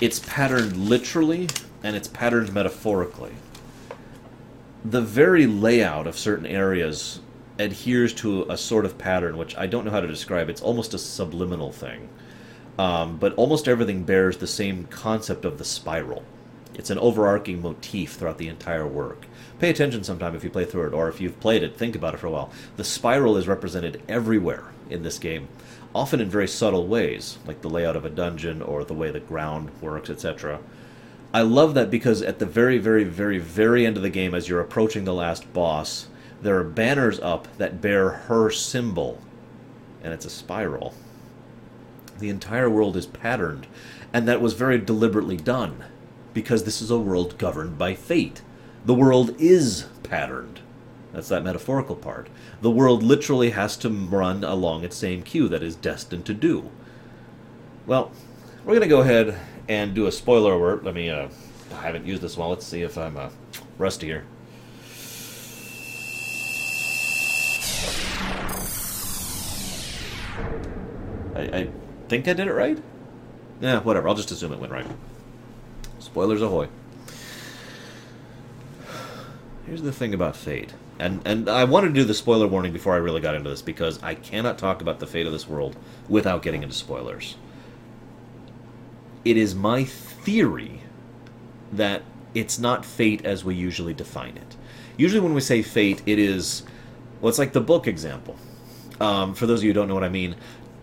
S1: it's patterned literally and it's patterned metaphorically. The very layout of certain areas adheres to a sort of pattern, which I don't know how to describe. It's almost a subliminal thing. Um, but almost everything bears the same concept of the spiral. It's an overarching motif throughout the entire work. Pay attention sometime if you play through it, or if you've played it, think about it for a while. The spiral is represented everywhere in this game, often in very subtle ways, like the layout of a dungeon or the way the ground works, etc. I love that because at the very, very, very, very end of the game, as you're approaching the last boss, there are banners up that bear her symbol, and it's a spiral. The entire world is patterned, and that was very deliberately done, because this is a world governed by fate. The world is patterned. That's that metaphorical part. The world literally has to run along its same cue that is destined to do. Well, we're going to go ahead and do a spoiler alert. Let me, uh, I haven't used this one. Let's see if I'm uh, rusty here. I, I think I did it right? Yeah, whatever. I'll just assume it went right. Spoilers ahoy. Here's the thing about Fate. And and I wanted to do the spoiler warning before I really got into this because I cannot talk about the fate of this world without getting into spoilers. It is my theory that it's not fate as we usually define it. Usually, when we say fate, it is well, it's like the book example. Um, for those of you who don't know what I mean,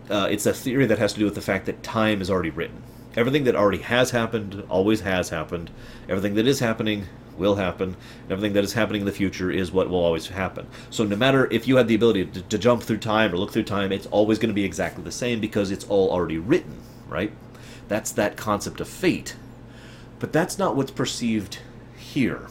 S1: uh, it's a theory that has to do with the fact that time is already written. Everything that already has happened always has happened. Everything that is happening will happen. Everything that is happening in the future is what will always happen. So no matter if you had the ability to, to jump through time or look through time, it's always going to be exactly the same because it's all already written, right? That's that concept of fate. But that's not what's perceived here.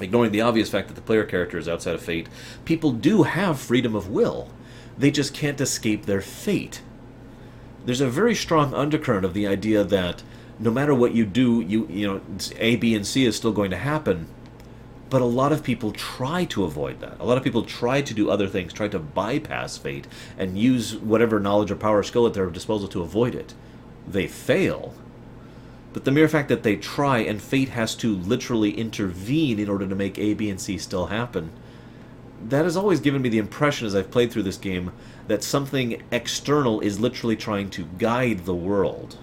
S1: Ignoring the obvious fact that the player character is outside of fate, people do have freedom of will. They just can't escape their fate. There's a very strong undercurrent of the idea that no matter what you do, you you know A, B, and C is still going to happen. But a lot of people try to avoid that. A lot of people try to do other things, try to bypass fate, and use whatever knowledge or power or skill at their disposal to avoid it. They fail. But the mere fact that they try and fate has to literally intervene in order to make A, B, and C still happen, that has always given me the impression as I've played through this game that something external is literally trying to guide the world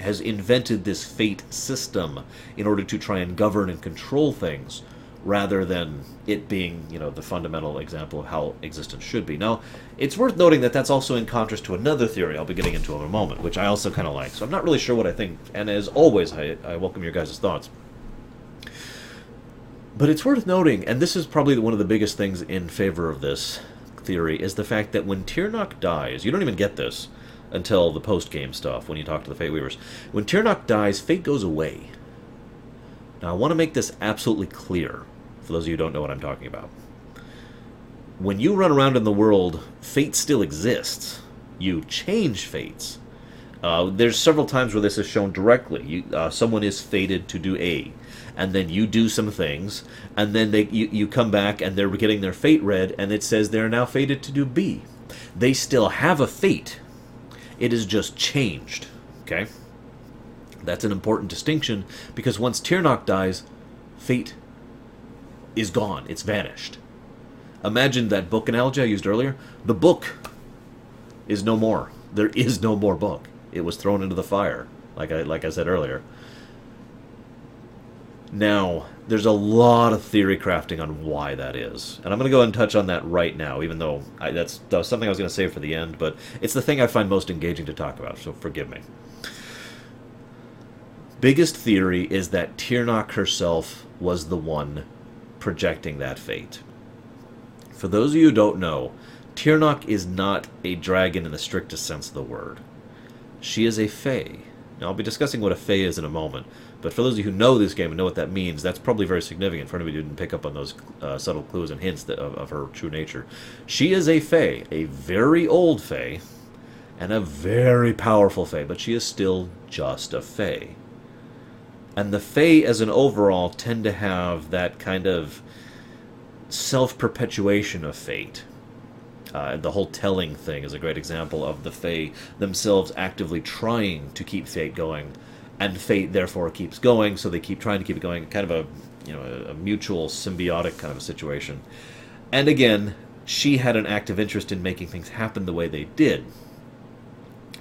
S1: has invented this fate system in order to try and govern and control things rather than it being, you know, the fundamental example of how existence should be. Now, it's worth noting that that's also in contrast to another theory I'll be getting into in a moment, which I also kind of like. So I'm not really sure what I think, and as always, I, I welcome your guys' thoughts. But it's worth noting, and this is probably one of the biggest things in favor of this theory, is the fact that when Tirnoch dies, you don't even get this, until the post game stuff when you talk to the Fate Weavers. When Tirnoch dies, Fate goes away. Now, I want to make this absolutely clear for those of you who don't know what I'm talking about. When you run around in the world, Fate still exists. You change fates. Uh, there's several times where this is shown directly. You, uh, someone is fated to do A, and then you do some things, and then they you, you come back and they're getting their fate read, and it says they're now fated to do B. They still have a fate, it is just changed. Okay? That's an important distinction because once Tirnoch dies, fate is gone. It's vanished. Imagine that book analogy I used earlier. The book is no more. There is no more book. It was thrown into the fire, like I like I said earlier. Now, there's a lot of theory crafting on why that is. And I'm going to go and touch on that right now, even though I, that's, that was something I was going to save for the end, but it's the thing I find most engaging to talk about, so forgive me. Biggest theory is that Tirnoch herself was the one projecting that fate. For those of you who don't know, Tirnoch is not a dragon in the strictest sense of the word. She is a fae. Now, I'll be discussing what a fae is in a moment, but for those of you who know this game and know what that means, that's probably very significant for anybody who didn't pick up on those uh, subtle clues and hints that, of, of, her true nature. She is a Fae, a very old Fae, and a very powerful Fae, but she is still just a Fae. And the Fae, as an overall, tend to have that kind of self perpetuation of fate. Uh, the whole telling thing is a great example of the Fae themselves actively trying to keep fate going and fate therefore keeps going, so they keep trying to keep it going. Kind of a you know a, a mutual symbiotic kind of a situation. And again, she had an active interest in making things happen the way they did.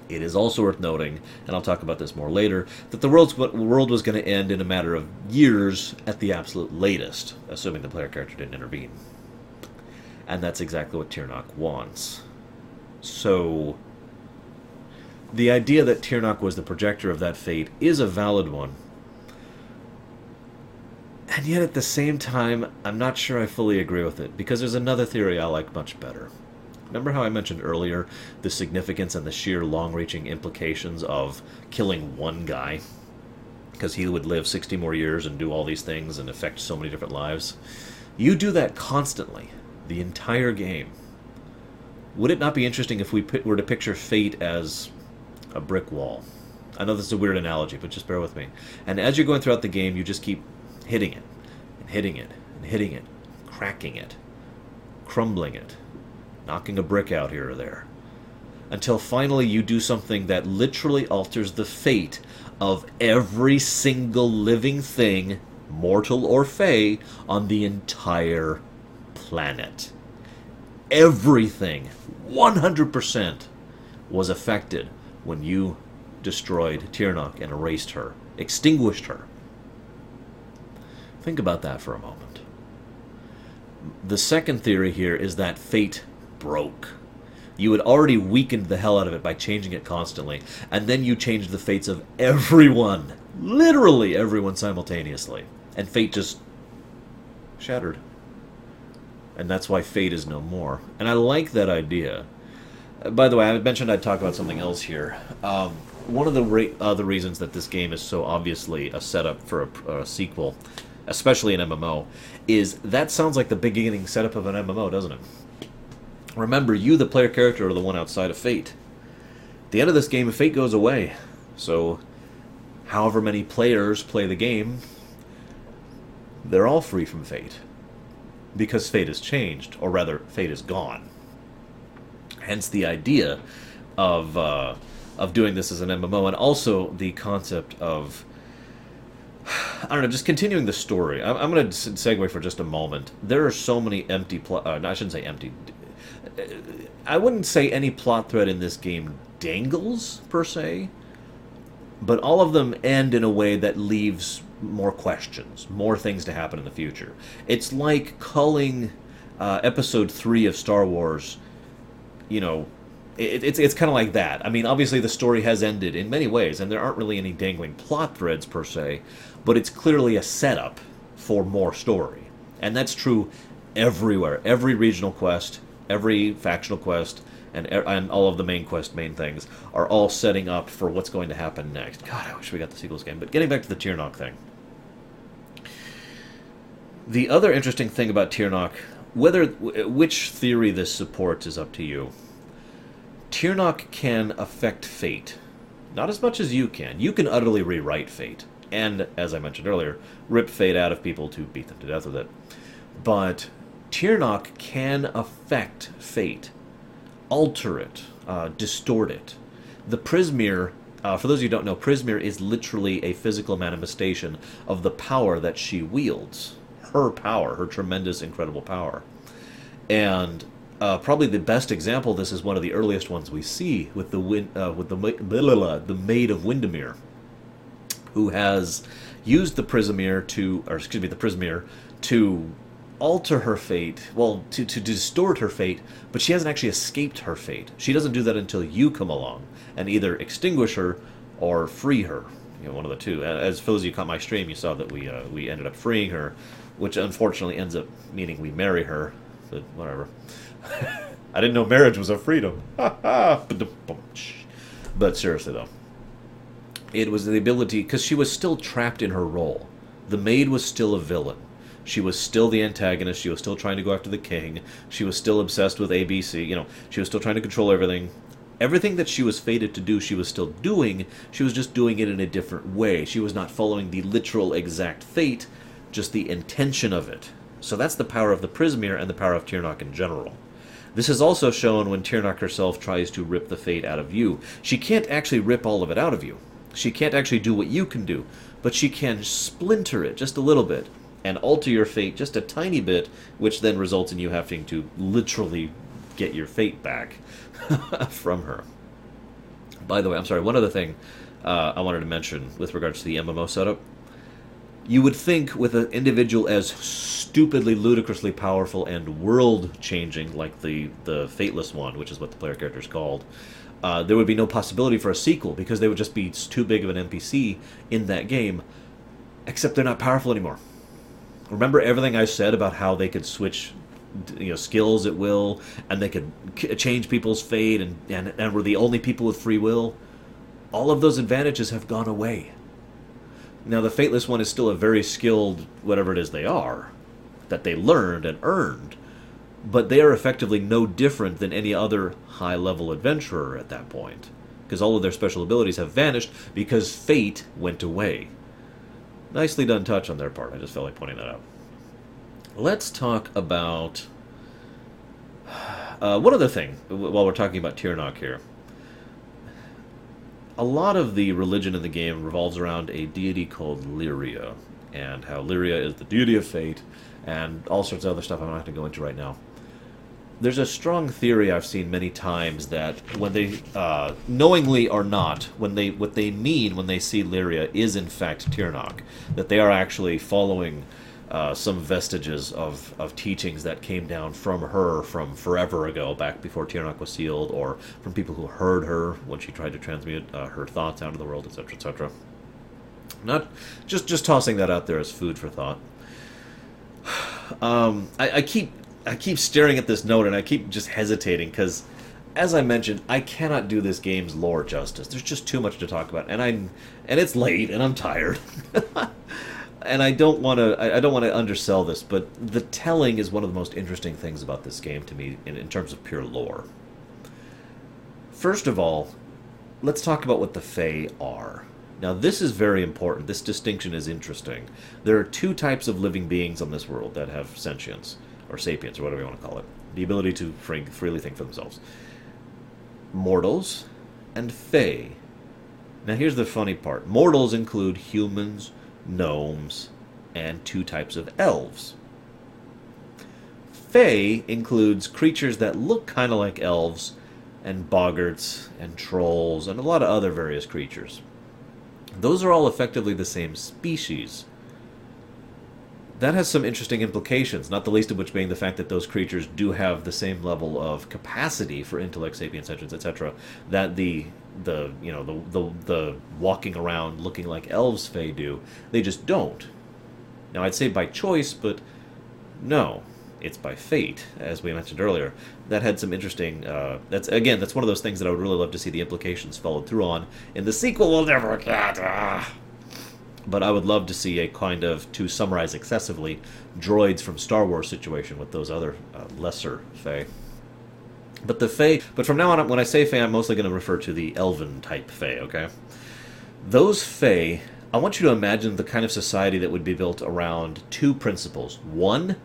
S1: It is also worth noting, and I'll talk about this more later, that the world's, world was going to end in a matter of years at the absolute latest, assuming the player character didn't intervene. And that's exactly what Tirnoch wants. So, the idea that Tirnoch was the projector of that fate is a valid one. And yet, at the same time, I'm not sure I fully agree with it, because there's another theory I like much better. Remember how I mentioned earlier the significance and the sheer long reaching implications of killing one guy? Because he would live 60 more years and do all these things and affect so many different lives. You do that constantly, the entire game. Would it not be interesting if we were to picture fate as a brick wall? I know this is a weird analogy, but just bear with me. And as you're going throughout the game, you just keep hitting it, and hitting it, and hitting it, cracking it, crumbling it, knocking a brick out here or there, until finally you do something that literally alters the fate of every single living thing, mortal or fey, on the entire planet. Everything, 100%, was affected when you destroyed Tirnoch and erased her, extinguished her. Think about that for a moment. The second theory here is that fate broke. You had already weakened the hell out of it by changing it constantly, and then you changed the fates of everyone. Literally everyone simultaneously. And fate just shattered. And that's why fate is no more. And I like that idea. By the way, I mentioned I'd talk about something else here. Um, one of the re- the reasons that this game is so obviously a setup for a, a sequel, especially an MMO, is that sounds like the beginning setup of an MMO, doesn't it? Remember, you, the player character, are the one outside of Fate. At the end of this game, Fate goes away. So, however many players play the game, they're all free from Fate. Because Fate has changed, or rather, Fate is gone. Hence the idea of, uh, of doing this as an MMO, and also the concept of. I don't know, just continuing the story. I'm, I'm going to segue for just a moment. There are so many empty, plot. uh, I shouldn't say empty, I wouldn't say any plot thread in this game dangles per se, but all of them end in a way that leaves more questions, more things to happen in the future. It's like culling uh, Episode Three of Star Wars, you know. It, it's it's kind of like that. I mean, obviously the story has ended in many ways, and there aren't really any dangling plot threads per se, but it's clearly a setup for more story, and that's true everywhere. Every regional quest, every factional quest and, and all of the main quest main things are all setting up for what's going to happen next. God, I wish we got the sequels game. But getting back to the Tirnoch thing. The other interesting thing about Tirnoch, whether which theory this supports is up to you. Tirnoch can affect fate, not as much as you can. You can utterly rewrite fate, and as I mentioned earlier, rip fate out of people to beat them to death with it. But Tirnoch can affect fate, alter it, uh, distort it. The Prismere, uh, for those of you who don't know, Prismere is literally a physical manifestation of the power that she wields. Her power, her tremendous, incredible power. And uh, probably the best example this is one of the earliest ones we see with the win- uh, with the the maid of Windemere, who has used the Prismere to, or excuse me, the Prismere to alter her fate, well, to, to distort her fate, but she hasn't actually escaped her fate. She doesn't do that until you come along and either extinguish her or free her. You know, one of the two. As for you caught my stream, you saw that we uh, we ended up freeing her, which unfortunately ends up meaning we marry her. But whatever. I didn't know marriage was a freedom. but seriously though, it was the ability because she was still trapped in her role. The maid was still a villain she was still the antagonist. She was still trying to go after the king. She was still obsessed with ABC. You know, she was still trying to control everything. Everything that she was fated to do, she was still doing. She was just doing it in a different way. She was not following the literal exact fate, just the intention of it. So that's the power of the Prismere and the power of Tirnoch in general. This is also shown when Tirnoch herself tries to rip the fate out of you. She can't actually rip all of it out of you. She can't actually do what you can do, but she can splinter it just a little bit and alter your fate just a tiny bit, which then results in you having to literally get your fate back from her. By the way, I'm sorry. One other thing uh, I wanted to mention with regards to the MMO setup. You would think with an individual as stupidly, ludicrously powerful and world-changing like the the Fateless one, which is what the player character is called, uh, there would be no possibility for a sequel because they would just be too big of an NPC in that game. Except they're not powerful anymore. Remember everything I said about how they could switch you know skills at will and they could change people's fate and, and and were the only people with free will all of those advantages have gone away now the fateless one is still a very skilled whatever it is they are that they learned and earned but they are effectively no different than any other high level adventurer at that point because all of their special abilities have vanished because fate went away nicely done touch on their part i just felt like pointing that out let's talk about uh, one other thing while we're talking about Tirnoch here. A lot of the religion in the game revolves around a deity called Lyria, and how Lyria is the deity of fate, and all sorts of other stuff I'm not going to go into right now. There's a strong theory I've seen many times that when they, uh, knowingly or not, when they what they mean when they see Lyria is in fact Tirnoch, that they are actually following uh, some vestiges of, of teachings that came down from her from forever ago, back before Tirnoch was sealed, or from people who heard her when she tried to transmute uh, her thoughts out into the world, etc., etc. Not just just tossing that out there as food for thought. Um, I, I keep I keep staring at this note and I keep just hesitating because, as I mentioned, I cannot do this game's lore justice. There's just too much to talk about, and I and it's late and I'm tired. and I don't want to I don't want to undersell this, but the telling is one of the most interesting things about this game to me in, in terms of pure lore. First of all, let's talk about what the Fae are. Now, this is very important. This distinction is interesting. There are two types of living beings on this world that have sentience, or sapience, or whatever you want to call it the ability to freely think for themselves mortals and Fae. Now, here's the funny part mortals include humans, gnomes, and two types of elves. Fae includes creatures that look kind of like elves, and boggarts, and trolls, and a lot of other various creatures. Those are all effectively the same species. That has some interesting implications, not the least of which being the fact that those creatures do have the same level of capacity for intellect, sapience, etc., that the the you know the, the the walking around looking like elves Fae do. They just don't. Now I'd say by choice, but no, it's by fate, as we mentioned earlier. That had some interesting. Uh, that's again, that's one of those things that I would really love to see the implications followed through on in the sequel. We'll never get. Ah. But I would love to see a kind of, to summarize excessively, droids from Star Wars situation with those other uh, lesser Fae. But the Fae, but from now on, when I say Fae, I'm mostly going to refer to the Elven type Fae, okay? Those Fae, I want you to imagine the kind of society that would be built around two principles. One,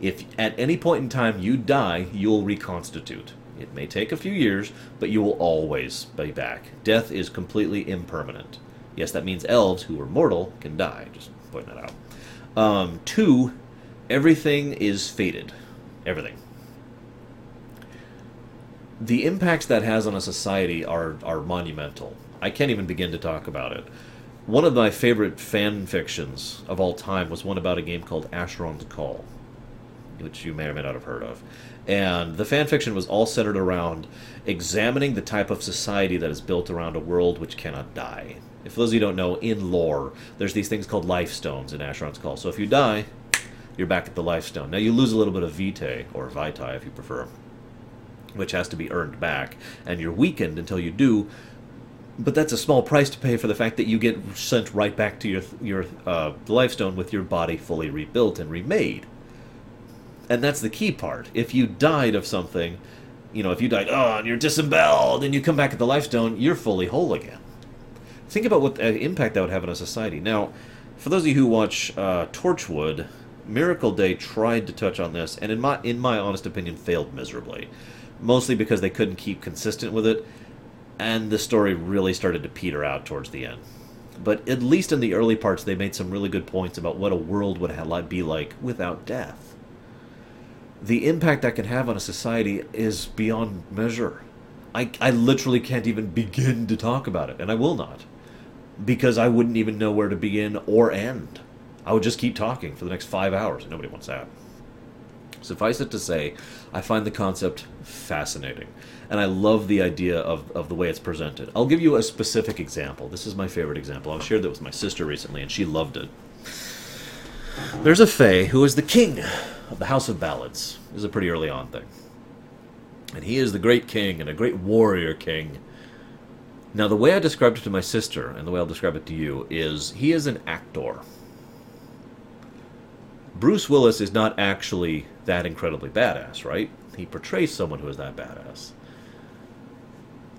S1: if at any point in time you die, you'll reconstitute. It may take a few years, but you will always be back. Death is completely impermanent. Yes, that means elves who are mortal can die. Just pointing that out. Um, two, everything is fated. Everything the impacts that has on a society are are monumental. I can't even begin to talk about it. One of my favorite fan fictions of all time was one about a game called Asheron's Call, which you may or may not have heard of. And the fan fiction was all centered around examining the type of society that is built around a world which cannot die. If those of you don't know, in lore, there's these things called life stones in Asheron's Call. So if you die, you're back at the life stone. Now you lose a little bit of vitae, or vitae if you prefer which has to be earned back, and you're weakened until you do. But that's a small price to pay for the fact that you get sent right back to your your uh, lifestone with your body fully rebuilt and remade. And that's the key part. If you died of something, you know, if you died, oh, and you're disemboweled, and you come back at the life stone, you're fully whole again. Think about what impact that would have on a society. Now, for those of you who watch uh, Torchwood, Miracle Day tried to touch on this, and in my in my honest opinion, failed miserably mostly because they couldn't keep consistent with it, and the story really started to peter out towards the end. But at least in the early parts, they made some really good points about what a world would be like without death. The impact that can have on a society is beyond measure. I, I literally can't even begin to talk about it, and I will not. Because I wouldn't even know where to begin or end. I would just keep talking for the next five hours, and nobody wants that. Suffice it to say, I find the concept fascinating, and I love the idea of, of the way it's presented. I'll give you a specific example. This is my favorite example. I shared that with my sister recently, and she loved it. There's a Fae who is the king of the House of Ballads. This is a pretty early on thing. And he is the great king and a great warrior king. Now, the way I described it to my sister, and the way I'll describe it to you, is he is an actor. Bruce Willis is not actually that incredibly badass, right? He portrays someone who is that badass.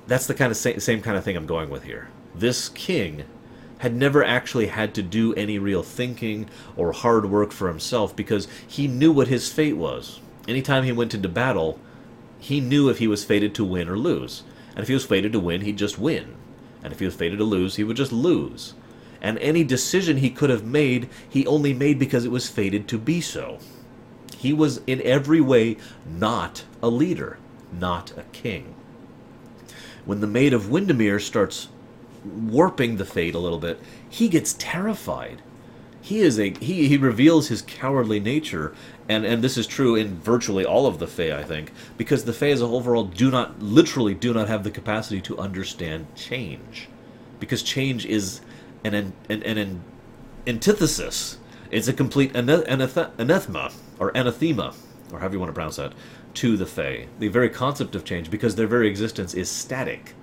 S1: That's the kind of same, same kind of thing I'm going with here. This king had never actually had to do any real thinking or hard work for himself because he knew what his fate was. Anytime he went into battle, he knew if he was fated to win or lose. And if he was fated to win, he'd just win. And if he was fated to lose, he would just lose. And any decision he could have made, he only made because it was fated to be so. He was in every way not a leader, not a king. When the Maid of Windemere starts warping the fate a little bit, he gets terrified. He is a he, he reveals his cowardly nature and and this is true in virtually all of the Fae, I think, because the Fae as a overall do not literally do not have the capacity to understand change, because change is an an, an, an antithesis. It's a complete anathema or anathema, or however you want to pronounce that, to the Fae. The very concept of change, because their very existence is static.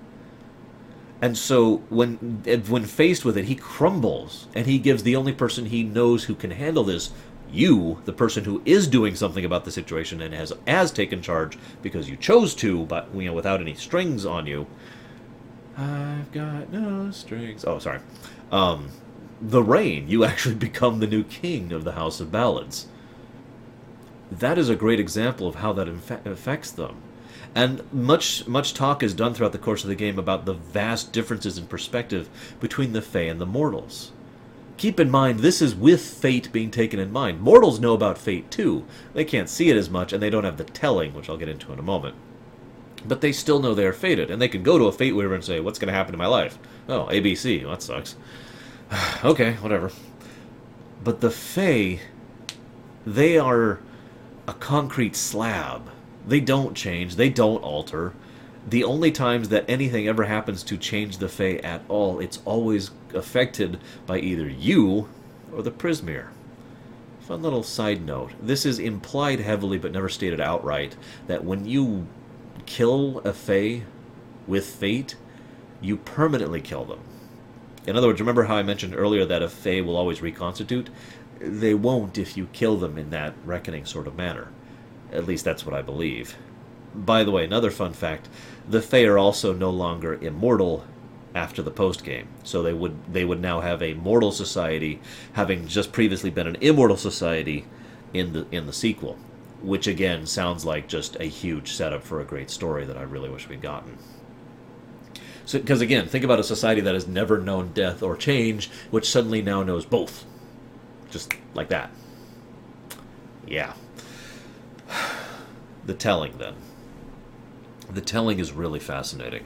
S1: And so when when faced with it, he crumbles, and he gives the only person he knows who can handle this you, the person who is doing something about the situation and has has taken charge because you chose to, but you know without any strings on you. I've got no strings. Oh, sorry. Um, the rain. You actually become the new king of the House of Ballads. That is a great example of how that infa- affects them. And much much talk is done throughout the course of the game about the vast differences in perspective between the Fae and the mortals. Keep in mind, this is with fate being taken in mind. Mortals know about fate too. They can't see it as much, and they don't have the telling, which I'll get into in a moment. But they still know they are fated, and they can go to a fate weaver and say, What's going to happen to my life? Oh, ABC. Well, that sucks. okay, whatever. But the Fae, they are a concrete slab. They don't change, they don't alter the only times that anything ever happens to change the Fae at all, it's always affected by either you or the Prismere. Fun little side note. This is implied heavily but never stated outright that when you kill a Fae with fate, you permanently kill them. In other words, remember how I mentioned earlier that a Fae will always reconstitute? They won't if you kill them in that reckoning sort of manner. At least that's what I believe. By the way, another fun fact the Fae are also no longer immortal after the post game. So they would they would now have a mortal society, having just previously been an immortal society in the in the sequel, which again sounds like just a huge setup for a great story that I really wish we'd gotten. So, because again, think about a society that has never known death or change, which suddenly now knows both, just like that. Yeah. The telling then the telling is really fascinating.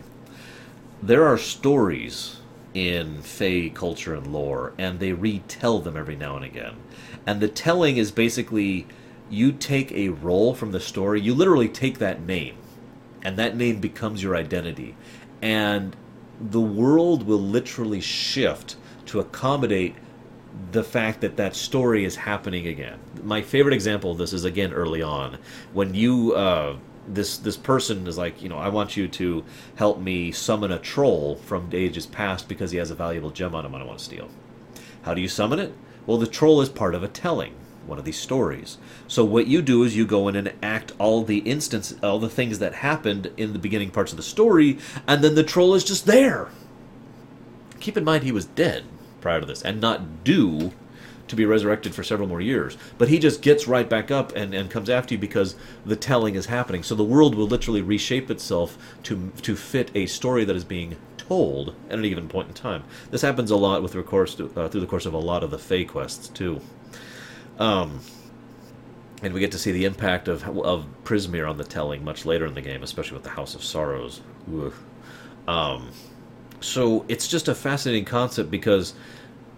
S1: There are stories in Fae culture and lore, and they retell them every now and again. And the telling is basically you take a role from the story, you literally take that name, and that name becomes your identity. And the world will literally shift to accommodate the fact that that story is happening again. My favorite example of this is again early on when you uh, this this person is like, you know, I want you to help me summon a troll from ages past because he has a valuable gem on him I want to steal. How do you summon it? Well, the troll is part of a telling, one of these stories. So what you do is you go in and act all the instance, all the things that happened in the beginning parts of the story, and then the troll is just there. Keep in mind he was dead prior to this, and not due to be resurrected for several more years. But he just gets right back up and, and comes after you because the telling is happening. So the world will literally reshape itself to to fit a story that is being told at any given point in time. This happens a lot with the course uh, through the course of a lot of the Fae quests too. Um, and we get to see the impact of of Prismere on the telling much later in the game, especially with the House of Sorrows. Um, so it's just a fascinating concept because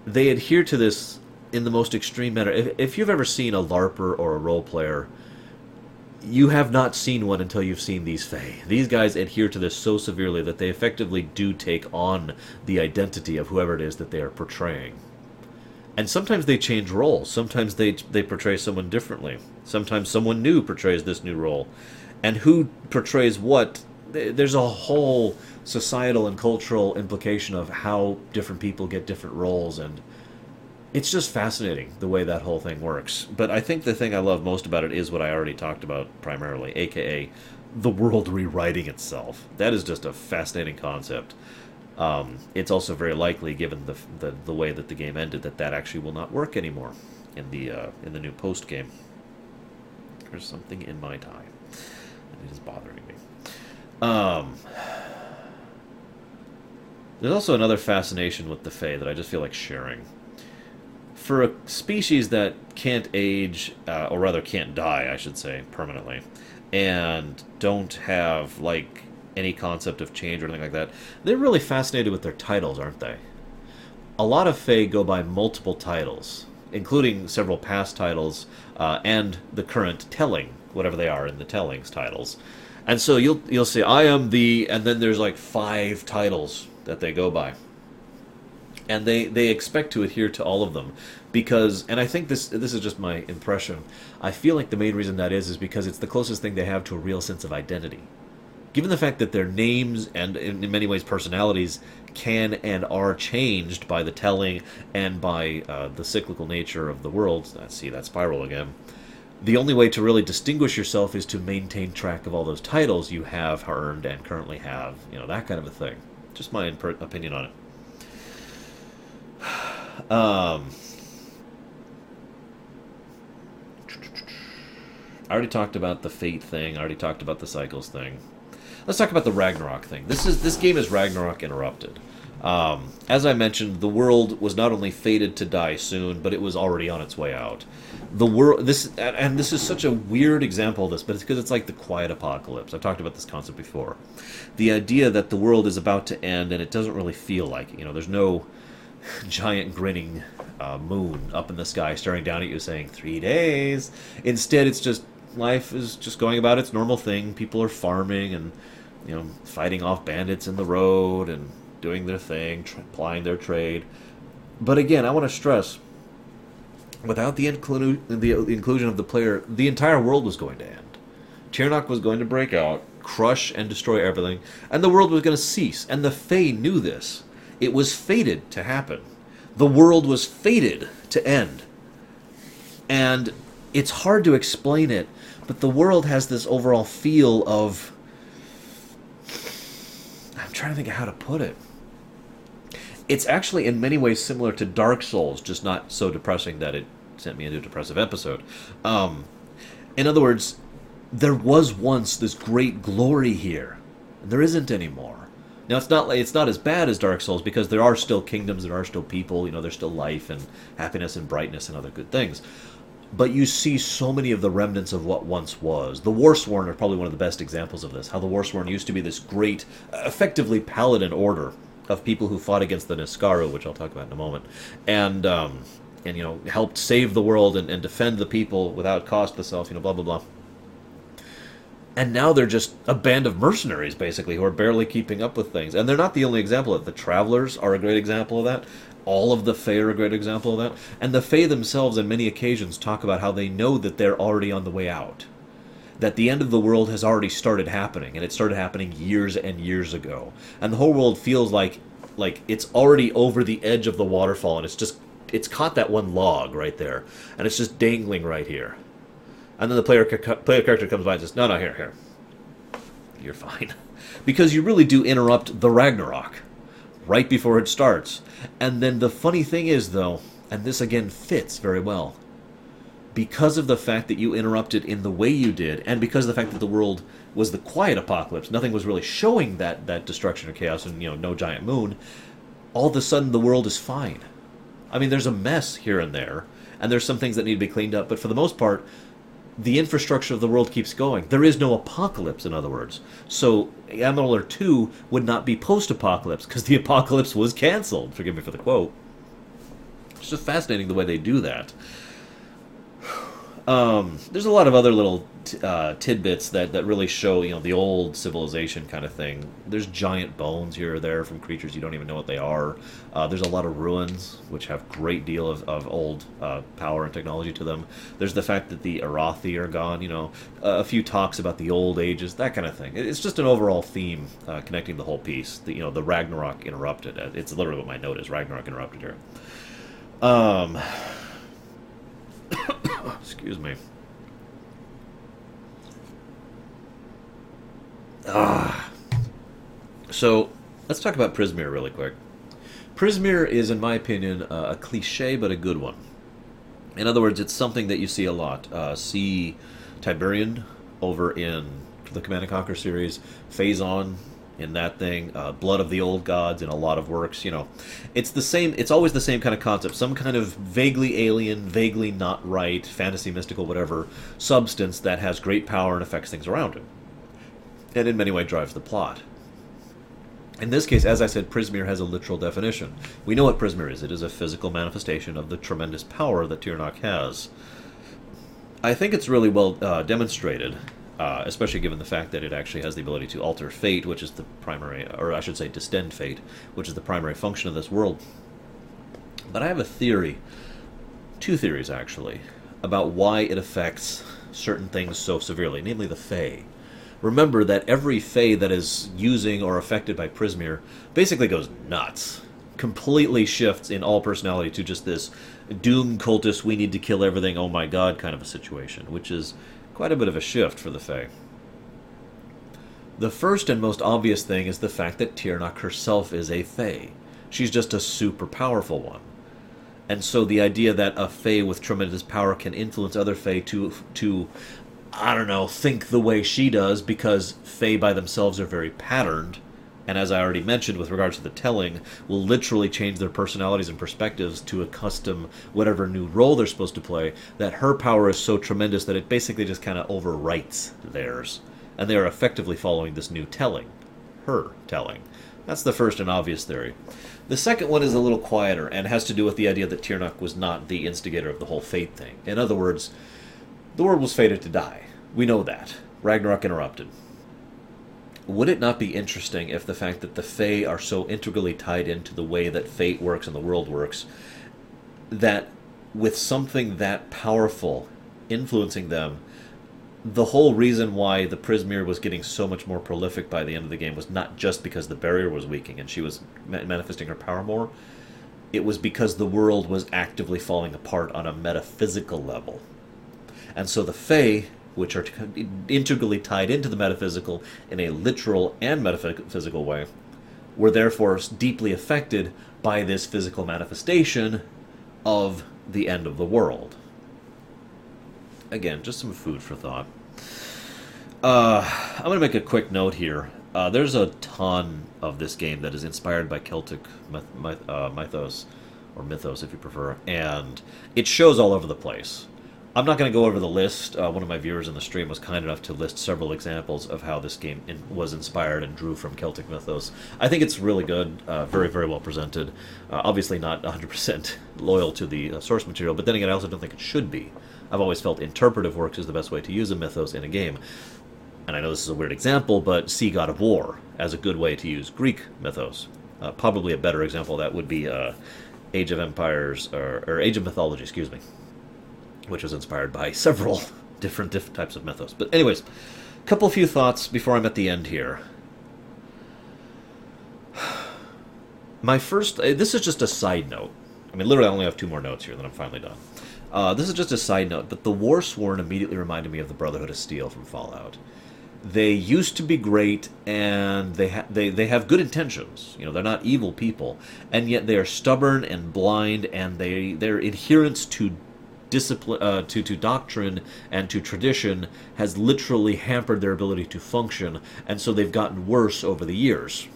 S1: they adhere to this in the most extreme manner. If, if you've ever seen a LARPer or a role player, you have not seen one until you've seen these Fae. These guys adhere to this so severely that they effectively do take on the identity of whoever it is that they are portraying. And sometimes they change roles. Sometimes they they portray someone differently. Sometimes someone new portrays this new role. And who portrays what? There's a whole societal and cultural implication of how different people get different roles and it's just fascinating the way that whole thing works. But I think the thing I love most about it is what I already talked about primarily, aka the world rewriting itself. That is just a fascinating concept. Um, it's also very likely, given the, the, the way that the game ended, that that actually will not work anymore in the uh, in the new post game. There's something in my tie, and it is bothering me. Um, there's also another fascination with the Fae that I just feel like sharing for a species that can't age, uh, or rather can't die, I should say, permanently, and don't have like any concept of change or anything like that, they're really fascinated with their titles, aren't they? A lot of Fae go by multiple titles, including several past titles uh, and the current telling, whatever they are in the tellings titles. And so you'll you'll say I am the, and then there's like five titles that they go by and they they expect to adhere to all of them because and I think this this is just my impression. I feel like the main reason that is is because it's the closest thing they have to a real sense of identity. Given the fact that their names and in, many ways personalities can and are changed by the telling and by uh, the cyclical nature of the world, let's see that spiral again. The only way to really distinguish yourself is to maintain track of all those titles you have earned and currently have, you know, that kind of a thing. Just my opinion on it. Um, I already talked about the fate thing. I already talked about the cycles thing. Let's talk about the Ragnarok thing. This is this game is Ragnarok interrupted. Um, as I mentioned, the world was not only fated to die soon, but it was already on its way out. The world, this, and this is such a weird example of this, but it's because it's like the quiet apocalypse. I've talked about this concept before. The idea that the world is about to end, and it doesn't really feel like it. You know, there's no, giant grinning uh, moon up in the sky staring down at you saying three days. Instead it's just life is just going about its normal thing. People are farming and you know fighting off bandits in the road and doing their thing tra- plying their trade. But again i want to stress without the, inclu- the inclusion of the player the entire world was going to end. Tirnoch was going to break out crush and destroy everything and the world was going to cease and the Fae knew this it was fated to happen. The world was fated to end. And it's hard to explain it, but the world has this overall feel of. I'm trying to think of how to put it. It's actually in many ways similar to Dark Souls, just not so depressing that it sent me into a depressive episode. Um, in other words, there was once this great glory here, and there isn't anymore. Now it's not it's not as bad as Dark Souls because there are still kingdoms, there are still people, you know, there's still life and happiness and brightness and other good things. But you see so many of the remnants of what once was. The Warsworn are probably one of the best examples of this. How the Warsworn used to be this great, effectively paladin order of people who fought against the Niskaru, which I'll talk about in a moment, and um, and you know helped save the world and, and defend the people without cost to self. You know, blah blah blah and now they're just a band of mercenaries basically who are barely keeping up with things. And they're not the only example of it the travelers are a great example of that. All of the Fae are a great example of that. And the Fae themselves on many occasions talk about how they know that they're already on the way out. That the end of the world has already started happening and it started happening years and years ago. And the whole world feels like like it's already over the edge of the waterfall and it's just it's caught that one log right there. And it's just dangling right here and then the player player character comes by and says, "No, no, here, here, you're fine," because you really do interrupt the Ragnarok right before it starts. And then the funny thing is, though, and this again fits very well, because of the fact that you interrupted in the way you did, and because of the fact that the world was the quiet apocalypse, nothing was really showing that that destruction or chaos, and you know, no giant moon. All of a sudden, the world is fine. I mean, there's a mess here and there, and there's some things that need to be cleaned up, but for the most part, the infrastructure of the world keeps going. There is no apocalypse, in other words. So MLR 2 would not be post apocalypse because the apocalypse was canceled. Forgive me for the quote. It's just fascinating the way they do that. Um, there's a lot of other little t- uh, tidbits that, that really show, you know, the old civilization kind of thing. There's giant bones here or there from creatures you don't even know what they are. Uh, there's a lot of ruins, which have great deal of, of old uh, power and technology to them. There's the fact that the Arathi are gone, you know, a few talks about the old ages, that kind of thing. It's just an overall theme uh, connecting the whole piece. The, you know, the Ragnarok interrupted. It's literally what my note is, Ragnarok interrupted here. Um... Excuse me. Ah. So, let's talk about Prismere really quick. Prismere is, in my opinion, uh, a cliche but a good one. In other words, it's something that you see a lot. Uh, see Tiberium over in the Command and Conquer series, Phazon in that thing, uh, Blood of the Old Gods in a lot of works. You know, it's the same. It's always the same kind of concept. Some kind of vaguely alien, vaguely not right, fantasy, mystical, whatever substance that has great power and affects things around it, and in many ways drives the plot. In this case, as I said, Prismere has a literal definition. We know what Prismere is. It is a physical manifestation of the tremendous power that Tirnoch has. I think it's really well uh, demonstrated uh, especially given the fact that it actually has the ability to alter fate, which is the primary, or I should say, distend fate, which is the primary function of this world. But I have a theory, two theories actually, about why it affects certain things so severely, namely the Fae. Remember that every Fae that is using or affected by Prismere basically goes nuts. Completely shifts in all personality to just this doom cultist, we need to kill everything, oh my god kind of a situation, which is Quite a bit of a shift for the Fae. The first and most obvious thing is the fact that Tirnoch herself is a Fae. She's just a super powerful one. And so the idea that a Fae with tremendous power can influence other Fae to, to I don't know, think the way she does because Fae by themselves are very patterned and as I already mentioned with regards to the telling, will literally change their personalities and perspectives to accustom whatever new role they're supposed to play, that her power is so tremendous that it basically just kind of overwrites theirs. And they are effectively following this new telling. Her telling. That's the first and obvious theory. The second one is a little quieter and has to do with the idea that Tirnoch was not the instigator of the whole fate thing. In other words, the world was fated to die. We know that. Ragnarok interrupted would it not be interesting if the fact that the Fae are so integrally tied into the way that fate works and the world works, that with something that powerful influencing them, the whole reason why the Prismere was getting so much more prolific by the end of the game was not just because the barrier was weakening and she was manifesting her power more. It was because the world was actively falling apart on a metaphysical level. And so the Fae which are integrally tied into the metaphysical in a literal and metaphysical way, were therefore deeply affected by this physical manifestation of the end of the world. Again, just some food for thought. Uh, I'm going to make a quick note here. Uh, there's a ton of this game that is inspired by Celtic myth, myth, uh, mythos, or mythos if you prefer, and it shows all over the place. I'm not going to go over the list. Uh, one of my viewers in the stream was kind enough to list several examples of how this game in, was inspired and drew from Celtic mythos. I think it's really good, uh, very, very well presented. Uh, obviously, not 100% loyal to the uh, source material, but then again, I also don't think it should be. I've always felt interpretive works is the best way to use a mythos in a game. And I know this is a weird example, but see God of War as a good way to use Greek mythos. Uh, probably a better example that would be uh, Age of Empires, or, or Age of Mythology, excuse me which was inspired by several different different types of mythos. But anyways, a couple few thoughts before I'm at the end here. My first, uh, this is just a side note. I mean, literally, I only have two more notes here, then I'm finally done. Uh, this is just a side note, but the War Sworn immediately reminded me of the Brotherhood of Steel from Fallout. They used to be great, and they ha- they they have good intentions. You know, they're not evil people, and yet they are stubborn and blind, and they their adherence to discipline uh, to to doctrine and to tradition has literally hampered their ability to function, and so they've gotten worse over the years.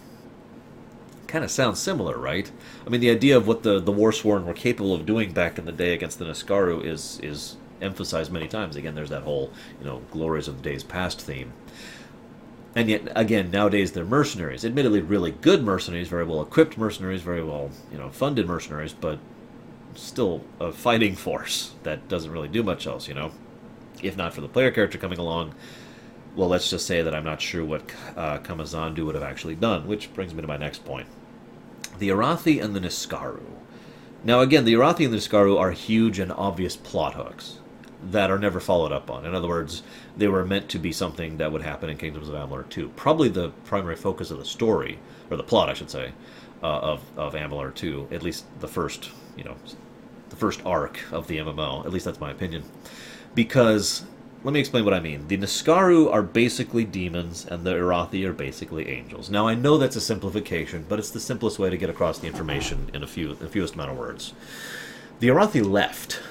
S1: Kind of sounds similar, right? I mean, the idea of what the the War Sworn were capable of doing back in the day against the Niskaru is is emphasized many times. Again, there's that whole you know glories of the days past theme. And yet, again, nowadays they're mercenaries. Admittedly, really good mercenaries, very well equipped mercenaries, very well you know funded mercenaries, but still a fighting force that doesn't really do much else. You know, if not for the player character coming along. Well, let's just say that I'm not sure what uh, Kamazandu would have actually done, which brings me to my next point. The Arathi and the Niskaru. Now, again, the Arathi and the Niskaru are huge and obvious plot hooks that are never followed up on. In other words, they were meant to be something that would happen in Kingdoms of Amalur 2. Probably the primary focus of the story, or the plot, I should say, uh, of, of Amalur 2, at least the first, you know, the first arc of the MMO. At least that's my opinion. Because let me explain what I mean. The Niskaru are basically demons, and the Arathi are basically angels. Now, I know that's a simplification, but it's the simplest way to get across the information in a few, the fewest amount of words. The Arathi left.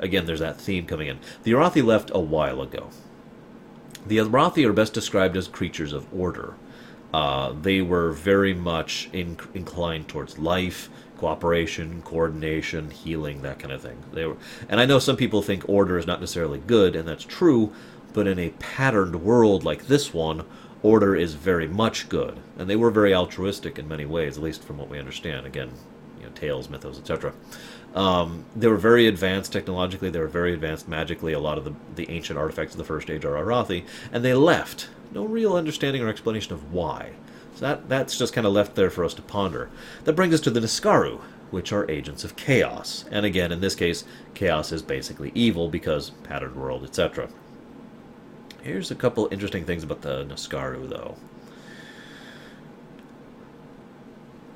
S1: Again, there's that theme coming in. The Arathi left a while ago. The Arathi are best described as creatures of order. Uh, they were very much in, inclined towards life, cooperation, coordination, healing, that kind of thing. They were, and I know some people think order is not necessarily good, and that's true, but in a patterned world like this one, order is very much good. And they were very altruistic in many ways, at least from what we understand. Again, you know, tales, mythos, etc. Um, they were very advanced technologically. They were very advanced magically. A lot of the, the ancient artifacts of the First Age are Arathi, and they left. No real understanding or explanation of why. So that, that's just kind of left there for us to ponder. That brings us to the Niskaru, which are agents of chaos. And again, in this case, chaos is basically evil because patterned world, etc. Here's a couple interesting things about the Niskaru, though.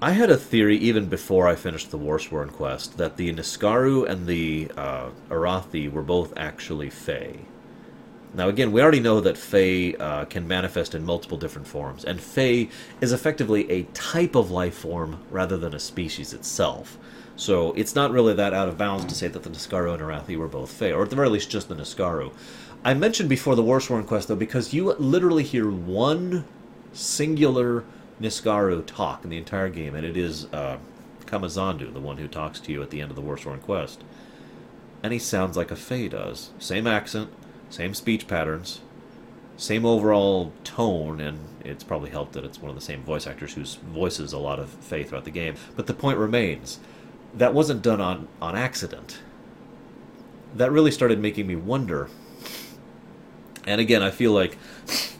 S1: I had a theory even before I finished the Warsworn quest that the Niskaru and the uh, Arathi were both actually Fae. Now, again, we already know that Fae uh, can manifest in multiple different forms, and Fae is effectively a type of life form rather than a species itself. So it's not really that out of bounds to say that the Niskaru and Arathi were both Fae, or at the very least just the Niskaru. I mentioned before the Warsworn quest, though, because you literally hear one singular Niskaru talk in the entire game, and it is uh, Kamazandu, the one who talks to you at the end of the Warsworn quest. And he sounds like a Fae does. Same accent, same speech patterns, same overall tone, and it's probably helped that it's one of the same voice actors who voices a lot of Fae throughout the game. But the point remains that wasn't done on, on accident. That really started making me wonder. And again, I feel like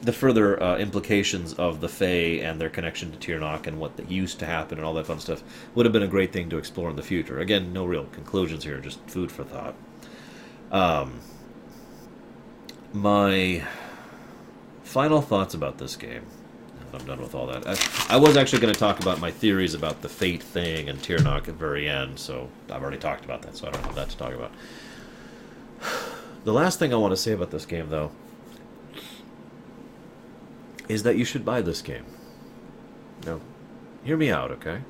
S1: the further uh, implications of the Fae and their connection to Tirnoch and what used to happen and all that fun stuff would have been a great thing to explore in the future. Again, no real conclusions here, just food for thought. Um, my final thoughts about this game. I'm done with all that. I, I was actually going to talk about my theories about the fate thing and Tirnoch at the very end, so I've already talked about that, so I don't have that to talk about. The last thing I want to say about this game, though, is that you should buy this game. Now, hear me out, okay?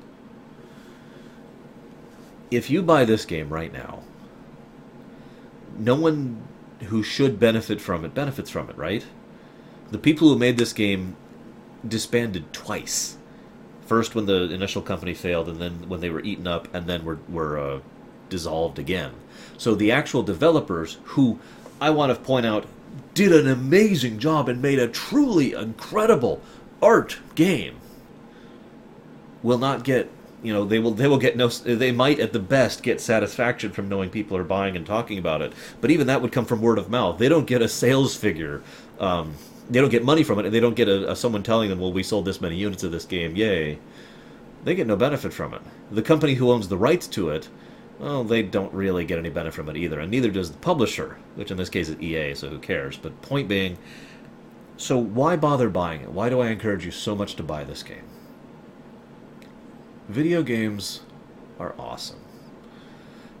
S1: If you buy this game right now, no one who should benefit from it benefits from it, right? The people who made this game disbanded twice. First, when the initial company failed, and then when they were eaten up, and then were were uh, dissolved again. So the actual developers, who I want to point out, did an amazing job and made a truly incredible art game, will not get you know they will they will get no they might at the best get satisfaction from knowing people are buying and talking about it. But even that would come from word of mouth. They don't get a sales figure um, they don't get money from it and they don't get a, a, someone telling them well we sold this many units of this game. Yay. They get no benefit from it. The company who owns the rights to it well they don't really get any benefit from it either and neither does the publisher which in this case is ea so who cares but point being so why bother buying it why do i encourage you so much to buy this game Video games are awesome.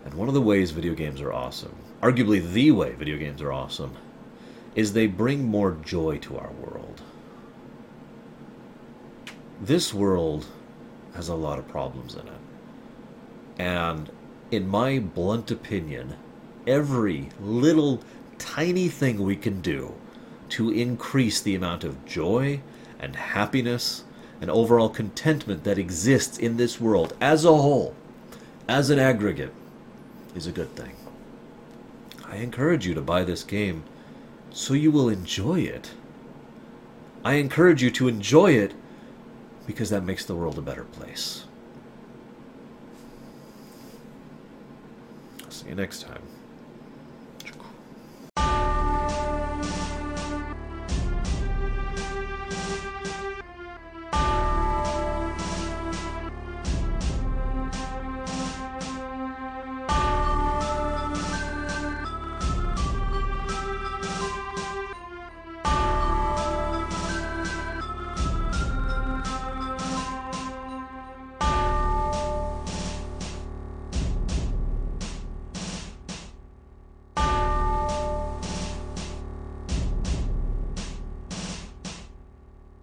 S1: And one of the ways video games are awesome, arguably the way video games are awesome, is they bring more joy to our world. This world has a lot of problems in it. And in my blunt opinion, every little tiny thing we can do to increase the amount of joy and happiness and overall contentment that exists in this world as a whole, as an aggregate, is a good thing. I encourage you to buy this game so you will enjoy it. I encourage you to enjoy it because that makes the world a better place. you next time.